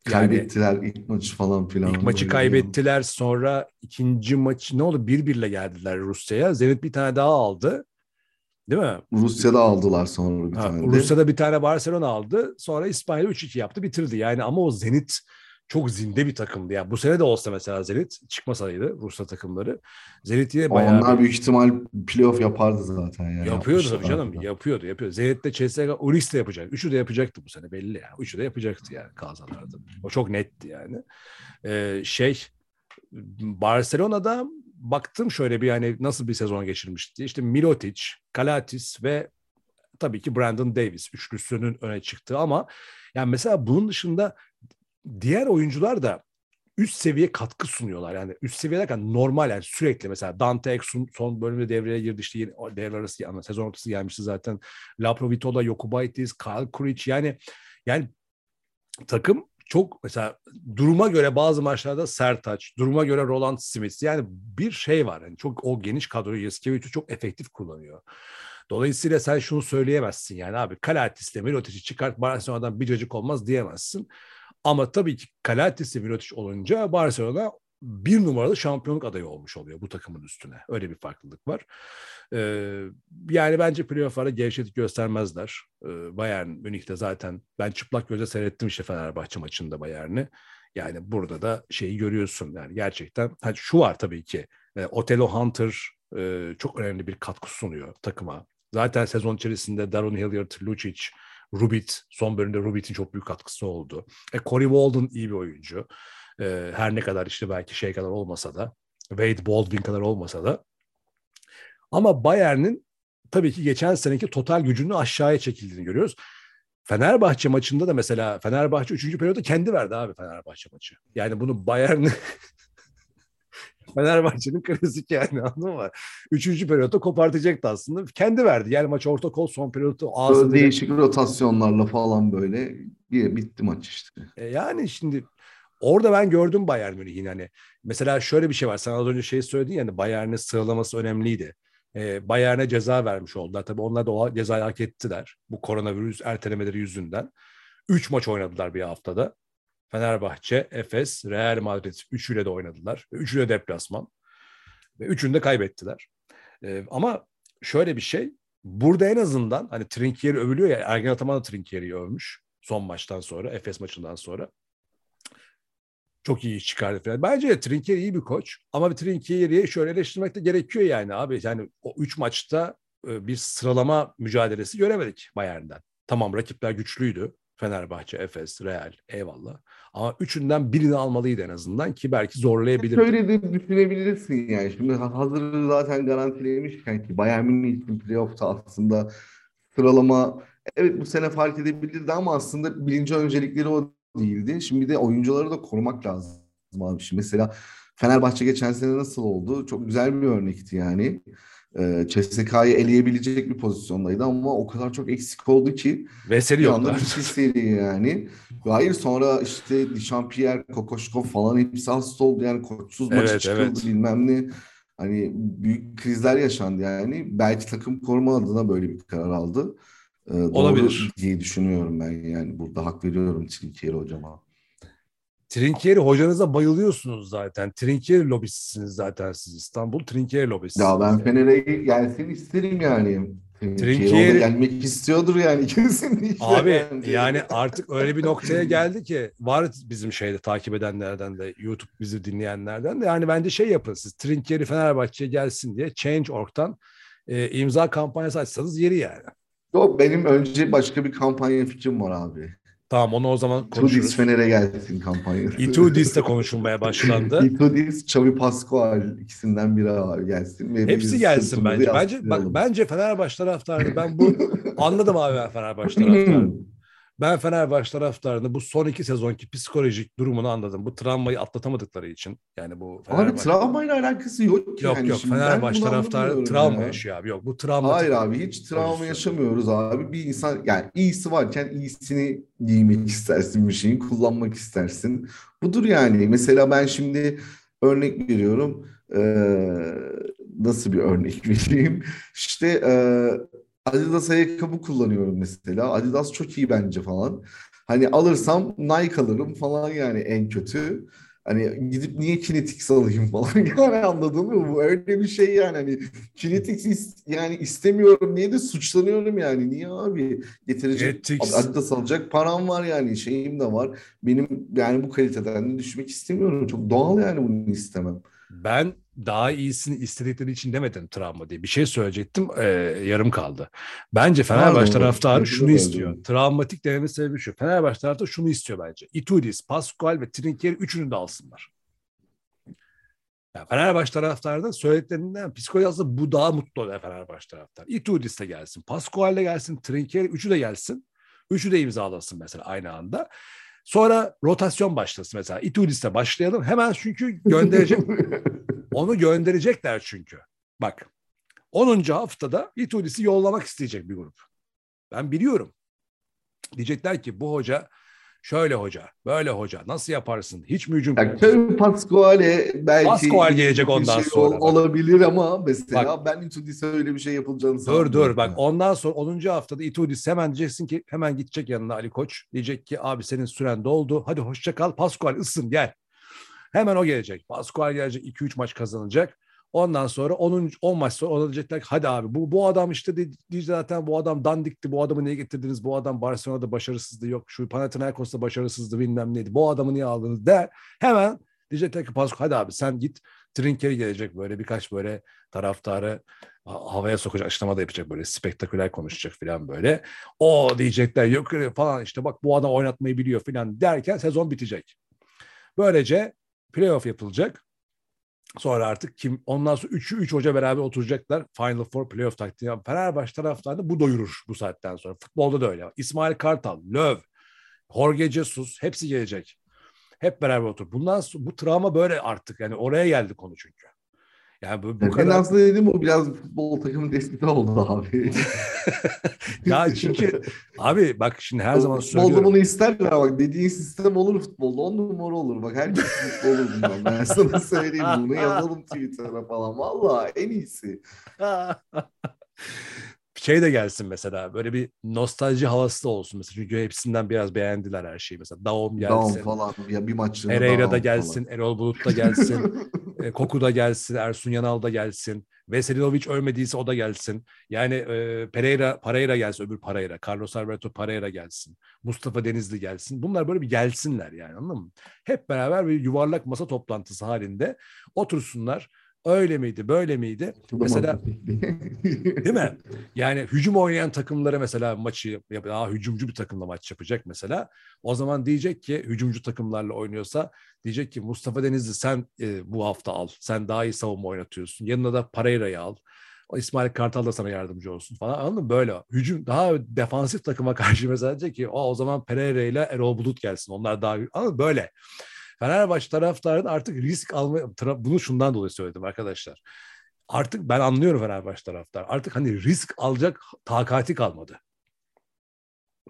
Kaybettiler yani, ilk maçı falan filan. İlk maçı kaybettiler. Sonra ikinci maç ne oldu? Bir birle geldiler Rusya'ya. Zenit bir tane daha aldı. Değil mi? Rusya'da aldılar sonra bir ha, tane. Rusya'da bir tane Barcelona aldı. Sonra İspanya 3-2 yaptı bitirdi. Yani ama o Zenit çok zinde bir takımdı. Yani bu sene de olsa mesela Zenit çıkmasaydı Rusya takımları. Zenit yine bayağı... Onlar büyük ihtimal playoff yapardı zaten. Yani. Yapıyordu tabii canım. Da. Yapıyordu. yapıyordu. Zenit de CSKA Uris de yapacak. Üçü de yapacaktı bu sene belli ya. Üçü de yapacaktı yani kazalarda. O çok netti yani. Ee, şey Barcelona'da baktım şöyle bir hani nasıl bir sezon geçirmişti. İşte Milotic, Kalatis ve tabii ki Brandon Davis üçlüsünün öne çıktığı ama yani mesela bunun dışında diğer oyuncular da üst seviye katkı sunuyorlar. Yani üst seviye derken normal yani sürekli mesela Dante Exum son bölümde devreye girdi işte yeni, devre arası yani sezon ortası gelmişti zaten. Laprovitola, Yokubaitis, Kyle Kuric yani yani takım çok mesela duruma göre bazı maçlarda Sertaç, duruma göre Roland Smith yani bir şey var. Yani çok o geniş kadroyu Yaskevicius'u çok efektif kullanıyor. Dolayısıyla sen şunu söyleyemezsin yani abi Kalatis'le Mirotic'i çıkart Barcelona'dan bir cacık olmaz diyemezsin. Ama tabii ki Kalatis'le Mirotic olunca Barcelona bir numaralı şampiyonluk adayı olmuş oluyor bu takımın üstüne. Öyle bir farklılık var. Ee, yani bence playoff'larda gevşetik göstermezler. Ee, Bayern Münih'te zaten ben çıplak gözle seyrettim işte Fenerbahçe maçında Bayern'i. Yani burada da şeyi görüyorsun yani gerçekten. Hani şu var tabii ki. E, Otelo Hunter e, çok önemli bir katkı sunuyor takıma. Zaten sezon içerisinde Daron Hilliard, Lucic, Rubit, son bölümde Rubit'in çok büyük katkısı oldu. E, Corey Walden iyi bir oyuncu. E, her ne kadar işte belki şey kadar olmasa da, Wade Baldwin kadar olmasa da. Ama Bayern'in tabii ki geçen seneki total gücünün aşağıya çekildiğini görüyoruz. Fenerbahçe maçında da mesela Fenerbahçe 3. periyoda kendi verdi abi Fenerbahçe maçı. Yani bunu Bayern Fenerbahçe'nin klasik yani anladın mı? Üçüncü periyotta kopartacaktı aslında. Kendi verdi. Yani maç orta kol son periyotta ağzı değişik rotasyonlarla falan böyle bir bitti maç işte. E yani şimdi Orada ben gördüm Bayern Münih'in hani. Mesela şöyle bir şey var. Sen az önce şey söyledin ya hani Bayern'in sıralaması önemliydi. Ee, Bayern'e ceza vermiş oldular. Tabii onlar da o cezayı hak ettiler. Bu koronavirüs ertelemeleri yüzünden. Üç maç oynadılar bir haftada. Fenerbahçe, Efes, Real Madrid üçüyle de oynadılar. Üçüyle deplasman. Ve üçünü de kaybettiler. Ee, ama şöyle bir şey. Burada en azından hani Trinkieri övülüyor ya. Ergen Ataman da Trinkieri'yi övmüş. Son maçtan sonra, Efes maçından sonra çok iyi çıkardı falan. Bence Trinkieri iyi bir koç ama bir Trinkieri'yi şöyle eleştirmek de gerekiyor yani abi. Yani o üç maçta e, bir sıralama mücadelesi göremedik Bayern'den. Tamam rakipler güçlüydü. Fenerbahçe, Efes, Real eyvallah. Ama üçünden birini almalıydı en azından ki belki zorlayabilirdi. Şöyle de düşünebilirsin yani. Şimdi hazır zaten garantilemişken ki Bayern Münih playoff'ta aslında sıralama evet bu sene fark edebilirdi ama aslında birinci öncelikleri o değildi. Şimdi de oyuncuları da korumak lazım abi. Şimdi mesela Fenerbahçe geçen sene nasıl oldu? Çok güzel bir örnekti yani. Ee, CSK'yı eleyebilecek bir pozisyondaydı ama o kadar çok eksik oldu ki Veseli yoklar. Bir seri yani. Hayır sonra işte Dişampierre, Kokoşkov falan hepsi hasta oldu yani koçsuz evet, maçı çıkıldı evet. bilmem ne. Hani büyük krizler yaşandı yani. Belki takım koruma adına böyle bir karar aldı. Ee, Olabilir. diye düşünüyorum ben yani burada hak veriyorum Trinkieri hocama. Trinkieri hocanıza bayılıyorsunuz zaten. Trinkieri lobistisiniz zaten siz. İstanbul Trinkieri lobisi. Ya ben Fener'e gelsin isterim yani. Trinkieri gelmek istiyordur yani kesinlikle. Abi bence. yani artık öyle bir noktaya geldi ki var bizim şeyde takip edenlerden de YouTube bizi dinleyenlerden de yani bence şey yapın siz Trinkieri Fenerbahçe'ye gelsin diye Change.org'dan e, imza kampanyası açsanız yeri yani. Yok benim önce başka bir kampanya fikrim var abi. Tamam onu o zaman Itudis konuşuruz. Fener'e gelsin kampanyası. Itudis de konuşulmaya başlandı. Itudis, Xavi Pascual ikisinden biri abi gelsin. Ve Hepsi gelsin bence. Bence bak bence Fenerbahçe taraftarını ben bu anladım abi ben Fenerbahçe taraftarını. Ben Fenerbahçe taraftarını bu son iki sezonki psikolojik durumunu anladım. Bu travmayı atlatamadıkları için. Yani bu Abi Fenerbahçe... travmayla alakası yok ki. Yok yani. yok Fenerbahçe taraftarı travma ya. yaşıyor abi. Yok bu travma. Hayır abi hiç travma yaşamıyoruz abi. Bir insan yani iyisi varken iyisini giymek istersin bir şeyin, kullanmak istersin. Budur yani. Mesela ben şimdi örnek veriyorum. Ee, nasıl bir örnek vereyim? İşte e, Adidas ayakkabı kullanıyorum mesela. Adidas çok iyi bence falan. Hani alırsam Nike alırım falan yani en kötü. Hani gidip niye Kinetix alayım falan yani anladın mı? Bu öyle bir şey yani hani Kinetix is- yani istemiyorum diye de suçlanıyorum yani. Niye abi? Getirecek Adidas alacak param var yani şeyim de var. Benim yani bu kaliteden de düşmek istemiyorum. Çok doğal yani bunu istemem. Ben daha iyisini istedikleri için demedim travma diye. Bir şey söyleyecektim e, yarım kaldı. Bence Fenerbahçe taraftarı şunu istiyor. Travmatik dememin sebebi şu. Fenerbahçe taraftarı şunu istiyor bence. Itudis, Pascual ve Trinkieri üçünü de alsınlar. Yani Fenerbahçe taraftarı da söylediklerinden psikoloji aslında bu daha mutlu oluyor Fenerbahçe taraftarı. Itudis de gelsin, Pascual de gelsin, Trinkieri üçü de gelsin. Üçü de imzalasın mesela aynı anda. Sonra rotasyon başlasın mesela. Itudis'te başlayalım. Hemen çünkü gönderecek onu gönderecekler çünkü. Bak 10. haftada Itudis'i yollamak isteyecek bir grup. Ben biliyorum. Diyecekler ki bu hoca şöyle hoca, böyle hoca nasıl yaparsın? Hiç mi hücum? Ya Kevin Pasquale belki Pascual gelecek bir ondan şey sonra. ol- olabilir ama mesela ben Itudis'e öyle bir şey yapılacağını Dur sanmıyorum. dur bak ondan sonra 10. haftada Itudis hemen diyeceksin ki hemen gidecek yanına Ali Koç. Diyecek ki abi senin süren doldu. Hadi hoşça kal. Pascual ısın gel. Hemen o gelecek. Pascual gelecek 2-3 maç kazanacak. Ondan sonra 10, 10 maç sonra ona diyecekler hadi abi bu, bu adam işte diyecek zaten bu adam dandikti. Bu adamı niye getirdiniz? Bu adam Barcelona'da başarısızdı. Yok şu Panathinaikos'ta başarısızdı bilmem neydi. Bu adamı niye aldınız der. Hemen diyecekler ki Pascual hadi abi sen git. Trinkeri gelecek böyle birkaç böyle taraftarı ha- havaya sokacak açıklama da yapacak böyle spektaküler konuşacak falan böyle. O diyecekler yok öyle falan işte bak bu adam oynatmayı biliyor falan derken sezon bitecek. Böylece playoff yapılacak. Sonra artık kim ondan sonra 3'ü 3 hoca beraber oturacaklar. Final Four playoff taktiği. Fenerbahçe taraftarını bu doyurur bu saatten sonra. Futbolda da öyle. İsmail Kartal, Löw, Jorge Jesus hepsi gelecek. Hep beraber otur. Bundan sonra bu travma böyle artık. Yani oraya geldi konu çünkü. Yani bu, bu Ben kadar aslında dedim o biraz futbol takımı tespiti oldu abi. ya çünkü abi bak şimdi her zaman Futbolda söylüyorum. bunu isterler bak dediğin sistem olur futbolda on numara olur. Bak herkes mutlu olur bundan ben sana söyleyeyim bunu yazalım Twitter'a falan. Valla en iyisi. şey de gelsin mesela böyle bir nostalji havası da olsun. Mesela çünkü hepsinden biraz beğendiler her şeyi. Mesela Daum gelsin falan ya bir maçını Pereira da gelsin Erol Bulut da gelsin e, Koku da gelsin Ersun Yanal da gelsin. Veselinovic ölmediyse o da gelsin. Yani e, Pereira Pereira gelsin öbür Pereira Carlos Alberto Pereira gelsin. Mustafa Denizli gelsin. Bunlar böyle bir gelsinler yani anladın mı? Hep beraber bir yuvarlak masa toplantısı halinde otursunlar öyle miydi böyle miydi. Mesela- Değil mi? Yani hücum oynayan takımlara mesela maçı daha hücumcu bir takımla maç yapacak mesela. O zaman diyecek ki hücumcu takımlarla oynuyorsa diyecek ki Mustafa Denizli sen e, bu hafta al. Sen daha iyi savunma oynatıyorsun. Yanına da Pereira'yı al. İsmail Kartal da sana yardımcı olsun falan. Anladın mı? Böyle. Hücum daha defansif takıma karşı mesela diyecek ki o, o zaman Pereira ile Erol Bulut gelsin. Onlar daha anladın mı? Böyle. Fenerbahçe taraftarının artık risk alma bunu şundan dolayı söyledim arkadaşlar. Artık ben anlıyorum Fenerbahçe taraftar. Artık hani risk alacak takati kalmadı.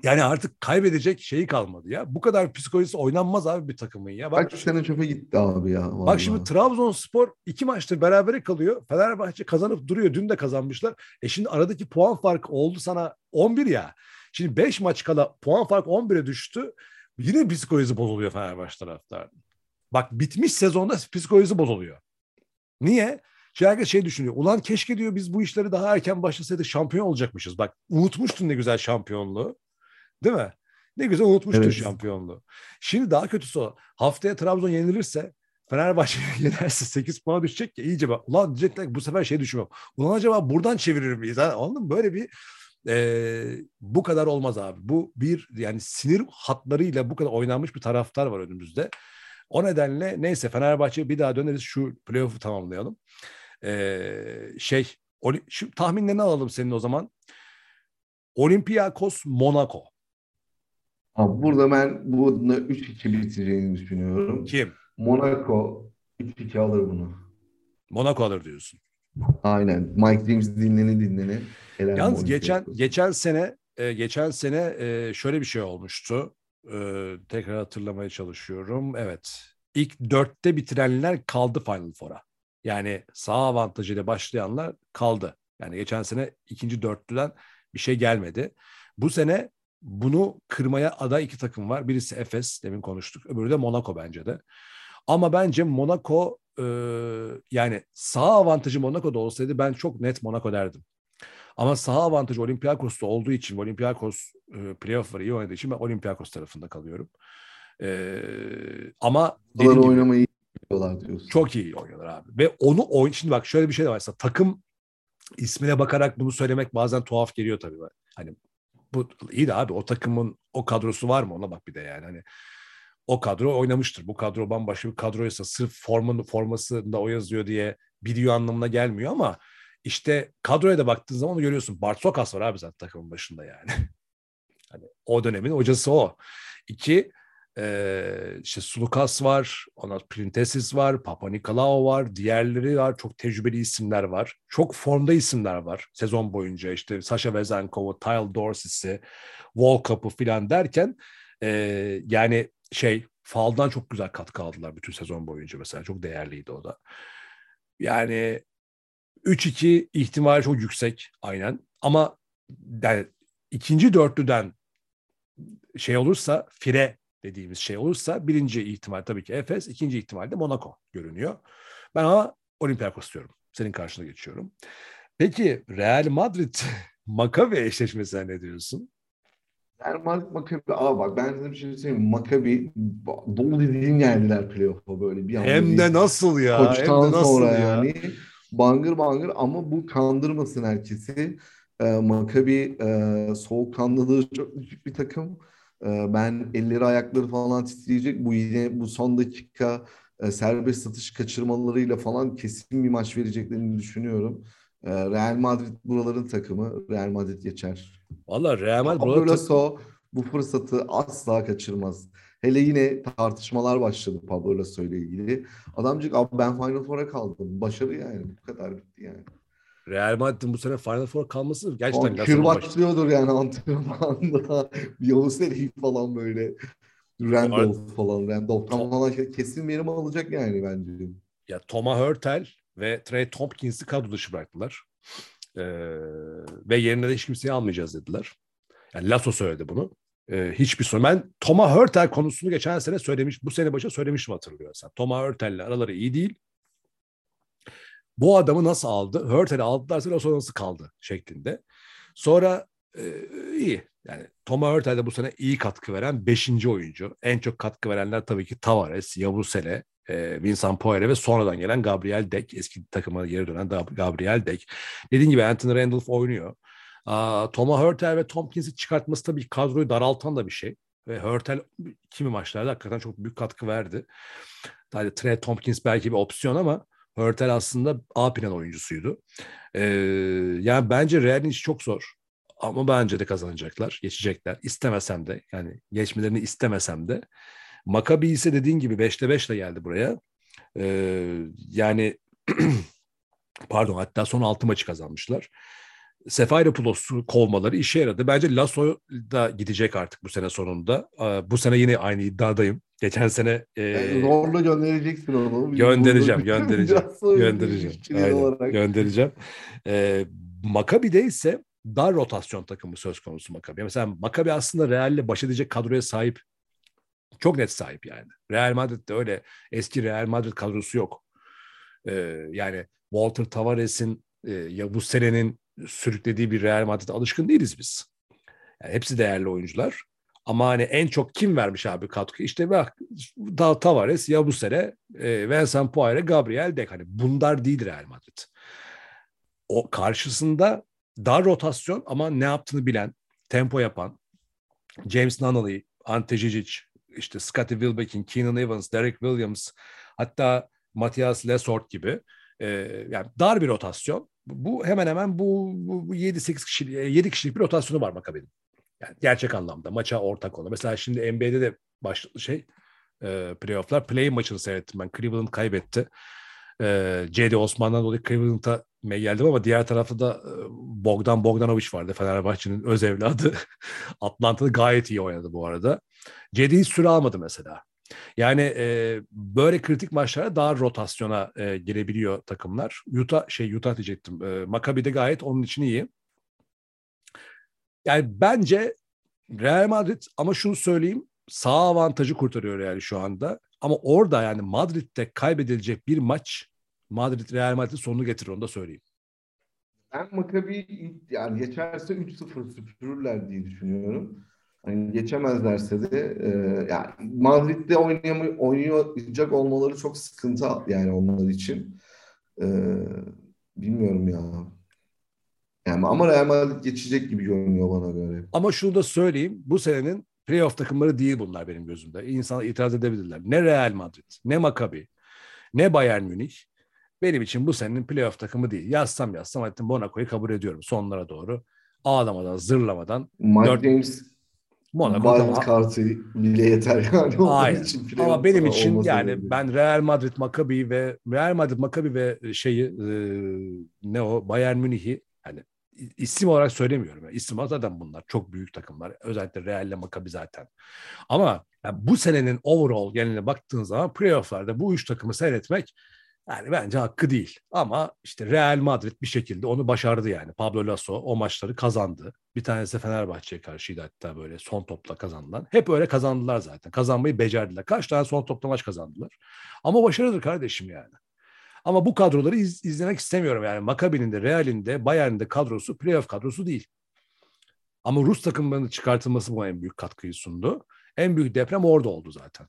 Yani artık kaybedecek şeyi kalmadı ya. Bu kadar psikolojisi oynanmaz abi bir takımın ya. Bak, Kaç sene çöpe gitti abi ya. bak vallahi. şimdi Trabzonspor iki maçtır berabere kalıyor. Fenerbahçe kazanıp duruyor. Dün de kazanmışlar. E şimdi aradaki puan farkı oldu sana 11 ya. Şimdi 5 maç kala puan farkı 11'e düştü. Yine psikolojisi bozuluyor Fenerbahçe taraftar. Bak bitmiş sezonda psikolojisi bozuluyor. Niye? Şey herkes şey düşünüyor. Ulan keşke diyor biz bu işleri daha erken başlasaydık şampiyon olacakmışız. Bak unutmuştun ne güzel şampiyonluğu. Değil mi? Ne güzel unutmuştun evet. şampiyonluğu. Şimdi daha kötüsü o. Haftaya Trabzon yenilirse Fenerbahçe yenerse 8 puan düşecek ya iyice bak. Ulan diyecekler bu sefer şey düşünüyorum. Ulan acaba buradan çevirir miyiz? Ha? Anladın mı? Böyle bir e, bu kadar olmaz abi. Bu bir yani sinir hatlarıyla bu kadar oynanmış bir taraftar var önümüzde. O nedenle neyse Fenerbahçe bir daha döneriz şu playoff'u tamamlayalım. Ee, şey şu tahminlerini alalım senin o zaman. Olympiakos Monaco. Abi burada ben bunu 3-2 biteceğini düşünüyorum. Kim? Monaco 3-2 alır bunu. Monaco alır diyorsun. Aynen. Mike James dinleni dinleni. Yalnız geçen geçen sene e, geçen sene e, şöyle bir şey olmuştu. E, tekrar hatırlamaya çalışıyorum. Evet. İlk dörtte bitirenler kaldı Final Four'a. Yani sağ avantajıyla başlayanlar kaldı. Yani geçen sene ikinci dörtlüden bir şey gelmedi. Bu sene bunu kırmaya aday iki takım var. Birisi Efes, demin konuştuk. Öbürü de Monaco bence de. Ama bence Monaco e, yani sağ avantajı Monaco'da olsaydı ben çok net Monaco derdim. Ama sağ avantajı Olympiakos'ta olduğu için Olympiakos e, playoff'ları iyi oynadığı için ben Olympiakos tarafında kalıyorum. E, ama Bunları gibi, oynamayı diyorlar diyorsun. Çok iyi oynuyorlar abi. Ve onu oyun şimdi bak şöyle bir şey de var. Mesela takım ismine bakarak bunu söylemek bazen tuhaf geliyor tabii. Hani bu iyi de abi o takımın o kadrosu var mı ona bak bir de yani. Hani o kadro oynamıştır. Bu kadro bambaşka bir kadroysa sırf formanın formasında o yazıyor diye biliyor anlamına gelmiyor ama işte kadroya da baktığın zaman görüyorsun. Bart Sokas var abi zaten takımın başında yani. hani o dönemin hocası o. İki, ee, işte Sulukas var, ona Printesis var, Papa Nikolao var, diğerleri var. Çok tecrübeli isimler var. Çok formda isimler var sezon boyunca. işte Sasha Vezenkov'u, Tyle Dorsey'si, Volkap'ı falan derken e, yani şey faldan çok güzel katkı aldılar bütün sezon boyunca mesela. Çok değerliydi o da. Yani 3-2 ihtimali çok yüksek aynen. Ama yani ikinci dörtlüden şey olursa fire dediğimiz şey olursa birinci ihtimal tabii ki Efes, ikinci ihtimal de Monaco görünüyor. Ben ama Olympiakos diyorum. Senin karşına geçiyorum. Peki Real Madrid Maccabi eşleşmesine ne diyorsun? Real Madrid Maccabi aa bak ben size bir şey söyleyeyim. Maccabi dolu dediğin geldiler playoff'a böyle bir Hem de nasıl ya? Koçtan hem de nasıl sonra ya? yani bangır bangır ama bu kandırmasın herkesi. Ee, Maccabi e, soğukkanlılığı çok düşük bir takım. Ee, ben elleri ayakları falan titreyecek. Bu yine bu son dakika e, serbest satış kaçırmalarıyla falan kesin bir maç vereceklerini düşünüyorum. Ee, Real Madrid buraların takımı. Real Madrid geçer. Valla Real Madrid Pablo Lasso bu fırsatı asla kaçırmaz. Hele yine tartışmalar başladı Pablo Lasso ile ilgili. Adamcık abi ben Final Four'a kaldım. Başarı yani. Bu kadar bitti yani. Real Madrid'in bu sene Final Four kalması gerçekten Kür başlıyordur yani antrenmanda. Yavuzeli falan böyle. Randolph falan. Randolph'tan falan kesin verim alacak yani bence. Ya Thomas Hurtel ve Trey Tompkins'i kadro dışı bıraktılar. Ee, ve yerine de hiç kimseyi almayacağız dediler. Yani Lasso söyledi bunu. Ee, hiçbir sorun. Ben Thomas Hurtel konusunu geçen sene söylemiş, bu sene başa söylemiştim hatırlıyorsan. Thomas Hurtel'le araları iyi değil bu adamı nasıl aldı? Hurtel'i aldılarsa Lasso nasıl kaldı şeklinde. Sonra e, iyi. Yani Thomas Hurtel de bu sene iyi katkı veren 5. oyuncu. En çok katkı verenler tabii ki Tavares, Yavuzele, e, Vincent Poirier ve sonradan gelen Gabriel Deck. Eski takıma geri dönen Gabriel Deck. Dediğim gibi Anthony Randolph oynuyor. Aa, Thomas Hurtel ve Tompkins'i çıkartması tabii kadroyu daraltan da bir şey. Ve Hurtel kimi maçlarda hakikaten çok büyük katkı verdi. Hadi Trey Tompkins belki bir opsiyon ama Hörtel aslında A plan oyuncusuydu. Ee, yani bence Real'in işi çok zor. Ama bence de kazanacaklar, geçecekler. İstemesem de yani geçmelerini istemesem de. Maccabi ise dediğin gibi 5'te 5 ile geldi buraya. Ee, yani pardon hatta son 6 maçı kazanmışlar. Sefairopoulos'u kovmaları işe yaradı. Bence Lasso da gidecek artık bu sene sonunda. Bu sene yine aynı iddiadayım. Geçen sene e, yani zorla göndereceksin onu. Göndereceğim, göndereceğim. göndereceğim. Aynen, göndereceğim. E, Maccabi'de ise dar rotasyon takımı söz konusu Maccabi. Mesela Maccabi aslında Real'le baş edecek kadroya sahip Çok net sahip yani. Real Madrid'de öyle eski Real Madrid kadrosu yok. Ee, yani Walter Tavares'in e, ya bu senenin sürüklediği bir Real Madrid'e alışkın değiliz biz. Yani hepsi değerli oyuncular. Ama hani en çok kim vermiş abi katkı? İşte bak da Tavares ya bu sene e, Vincent Poire, Gabriel Dek. Hani bunlar değil Real Madrid. O karşısında dar rotasyon ama ne yaptığını bilen, tempo yapan James Nunnally, Ante Žižić, işte Scottie Wilbekin, Keenan Evans, Derek Williams, hatta Matthias Lesort gibi e, yani dar bir rotasyon. Bu hemen hemen bu, bu, bu 7-8 kişi 7 kişilik bir rotasyonu var Makabe'nin. Yani gerçek anlamda maça ortak olan. Mesela şimdi NBA'de de başladı şey e, playofflar. Play maçını seyrettim ben. Cleveland kaybetti. E, J.D. Osman'dan dolayı Cleveland'a geldim ama diğer tarafta da e, Bogdan Bogdanovic vardı. Fenerbahçe'nin öz evladı. Atlanta'da gayet iyi oynadı bu arada. J.D. hiç süre almadı mesela. Yani e, böyle kritik maçlara daha rotasyona e, girebiliyor takımlar. Utah şey Utah diyecektim. E, Maccabi de gayet onun için iyi. Yani bence Real Madrid ama şunu söyleyeyim sağ avantajı kurtarıyor yani şu anda. Ama orada yani Madrid'de kaybedilecek bir maç Madrid Real Madrid sonunu getirir onu da söyleyeyim. Ben Maccabi yani geçerse 3-0 süpürürler diye düşünüyorum. Yani geçemezlerse de e, yani Madrid'de oynayamay oynayacak olmaları çok sıkıntı yani onlar için. E, bilmiyorum ya. Yani ama Real Madrid geçecek gibi görünüyor bana göre. Ama şunu da söyleyeyim. Bu senenin playoff takımları değil bunlar benim gözümde. İnsanlar itiraz edebilirler. Ne Real Madrid, ne Maccabi, ne Bayern Münih. Benim için bu senenin playoff takımı değil. Yazsam yazsam ettim Monaco'yu kabul ediyorum sonlara doğru. Ağlamadan, zırlamadan. Mike 4... James Monaco kartı bile yeter yani. Aynen. Için Ama benim için yani öyle. ben Real Madrid Maccabi ve Real Madrid Maccabi ve şeyi e, ne o Bayern Münih'i hani isim olarak söylemiyorum. Yani isim zaten bunlar çok büyük takımlar. Özellikle Real ile Maccabi zaten. Ama yani bu senenin overall geneline baktığın zaman playofflarda bu üç takımı seyretmek yani bence hakkı değil. Ama işte Real Madrid bir şekilde onu başardı yani. Pablo Lasso o maçları kazandı. Bir tanesi Fenerbahçe'ye karşıydı hatta böyle son topla kazandılar. Hep öyle kazandılar zaten. Kazanmayı becerdiler. Kaç tane son topla maç kazandılar. Ama başarıdır kardeşim yani. Ama bu kadroları iz, izlemek istemiyorum yani. Maccabi'nin de Real'in de Bayern'in de kadrosu playoff kadrosu değil. Ama Rus takımlarının çıkartılması bu en büyük katkıyı sundu. En büyük deprem orada oldu zaten.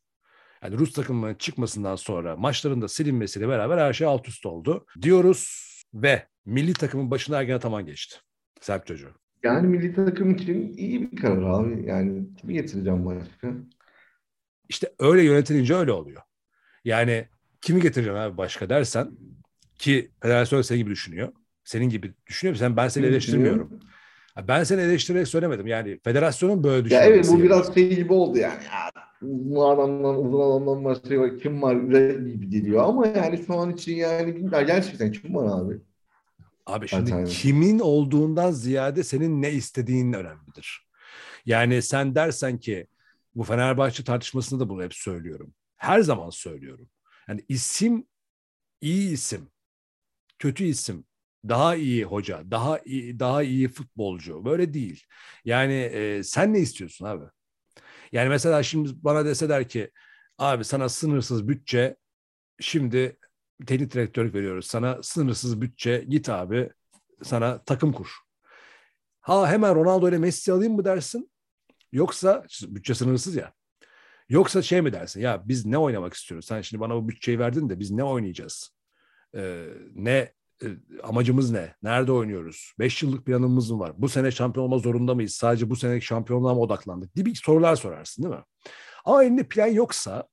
Yani Rus takımının çıkmasından sonra maçların da silinmesiyle beraber her şey alt üst oldu. Diyoruz ve milli takımın başına Ergen Ataman geçti. Serp çocuğu. Yani milli takım için iyi bir karar abi. Yani kimi getireceğim başka? İşte öyle yönetilince öyle oluyor. Yani kimi getireceğim abi başka dersen ki federasyon senin gibi düşünüyor. Senin gibi düşünüyor. Sen ben seni eleştirmiyorum. Ben seni eleştirerek söylemedim. Yani federasyonun böyle düşünmesi. Ya evet bu biraz şey gibi oldu yani. Ya, bu adamdan uzun adamdan başka kim var gibi geliyor. Ama yani şu an için yani gerçekten kim var abi? Abi şimdi Zaten. kimin olduğundan ziyade senin ne istediğin önemlidir. Yani sen dersen ki bu Fenerbahçe tartışmasında da bunu hep söylüyorum. Her zaman söylüyorum. Yani isim iyi isim, kötü isim, daha iyi hoca, daha iyi, daha iyi futbolcu. Böyle değil. Yani e, sen ne istiyorsun abi? Yani mesela şimdi bana deseler ki abi sana sınırsız bütçe şimdi teknik direktörlük veriyoruz. Sana sınırsız bütçe git abi sana takım kur. Ha hemen Ronaldo ile Messi alayım mı dersin? Yoksa bütçe sınırsız ya. Yoksa şey mi dersin? Ya biz ne oynamak istiyoruz? Sen şimdi bana bu bütçeyi verdin de biz ne oynayacağız? Ee, ne amacımız ne? Nerede oynuyoruz? Beş yıllık planımız mı var? Bu sene şampiyon olma zorunda mıyız? Sadece bu sene şampiyonluğa mı odaklandık? Gibi sorular sorarsın değil mi? Ama elinde plan yoksa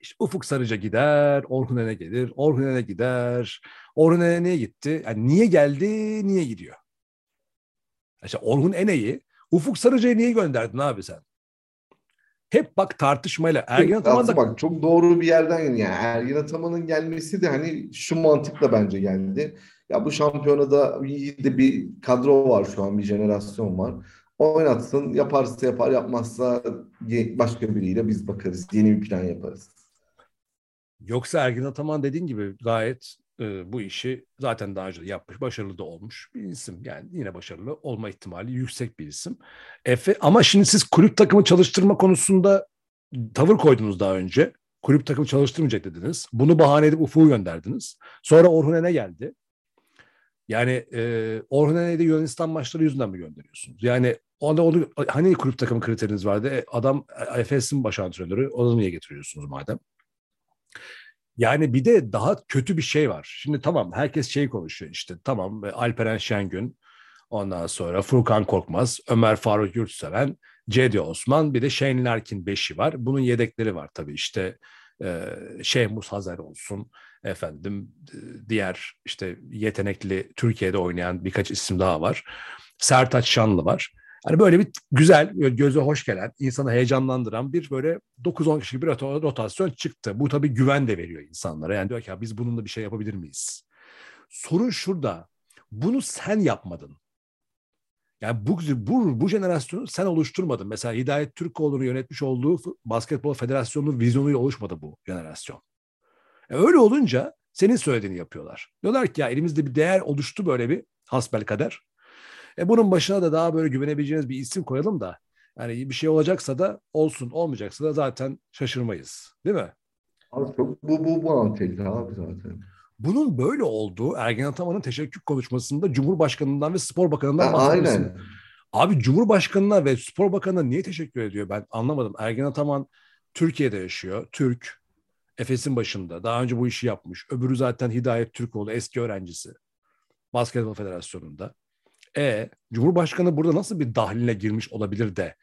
işte Ufuk Sarıca gider, Orhun Ene gelir, Orhun Ene gider. Orhun Ene niye gitti? Yani niye geldi, niye gidiyor? İşte Orhun Ene'yi Ufuk Sarıca'ya niye gönderdin abi sen? Hep bak tartışmayla Ergin Ataman da... Bak çok doğru bir yerden yani Ergin Ataman'ın gelmesi de hani şu mantıkla bence geldi. Ya bu şampiyonada iyi de bir kadro var şu an bir jenerasyon var. Oynatsın yaparsa yapar yapmazsa başka biriyle biz bakarız. Yeni bir plan yaparız. Yoksa Ergin Ataman dediğin gibi gayet e, bu işi zaten daha önce yapmış, başarılı da olmuş bir isim. Yani yine başarılı olma ihtimali yüksek bir isim. Efe ama şimdi siz kulüp takımı çalıştırma konusunda tavır koydunuz daha önce. Kulüp takım çalıştırmayacak dediniz. Bunu bahane edip Ufuk'u gönderdiniz. Sonra Orhun ne geldi? Yani e, Orhun Ene'yi Yunanistan maçları yüzünden mi gönderiyorsunuz? Yani onda onu hani kulüp takımı kriteriniz vardı? E, adam Efes'in baş antrenörü. Onu niye getiriyorsunuz madem? Yani bir de daha kötü bir şey var. Şimdi tamam herkes şey konuşuyor işte. Tamam Alperen Şengün, ondan sonra Furkan Korkmaz, Ömer Faruk Yurtseven, Cedi Osman bir de Shane Larkin beşi var. Bunun yedekleri var tabii işte e, Şehmus Hazer olsun efendim diğer işte yetenekli Türkiye'de oynayan birkaç isim daha var. Sertaç Şanlı var. Hani böyle bir güzel, göze hoş gelen, insanı heyecanlandıran bir böyle 9-10 kişilik bir rotasyon çıktı. Bu tabii güven de veriyor insanlara. Yani diyor ki ya biz bununla bir şey yapabilir miyiz? Sorun şurada. Bunu sen yapmadın. Yani bu, bu, bu jenerasyonu sen oluşturmadın. Mesela Hidayet Türkoğlu'nu yönetmiş olduğu Basketbol Federasyonu'nun vizyonuyla oluşmadı bu jenerasyon. E öyle olunca senin söylediğini yapıyorlar. Diyorlar ki ya elimizde bir değer oluştu böyle bir hasbel kader. E bunun başına da daha böyle güvenebileceğiniz bir isim koyalım da yani bir şey olacaksa da olsun, olmayacaksa da zaten şaşırmayız. Değil mi? Abi çok bu bu bu antelli abi zaten. Bunun böyle olduğu Ergen Ataman'ın teşekkür konuşmasında Cumhurbaşkanı'ndan ve Spor Bakanı'ndan bahsediyorsun. Aynen. Abi Cumhurbaşkanı'na ve Spor Bakanı'na niye teşekkür ediyor ben anlamadım. Ergen Ataman Türkiye'de yaşıyor. Türk. Efes'in başında. Daha önce bu işi yapmış. Öbürü zaten Hidayet Türkoğlu eski öğrencisi. Basketbol Federasyonu'nda. E Cumhurbaşkanı burada nasıl bir dahline girmiş olabilir de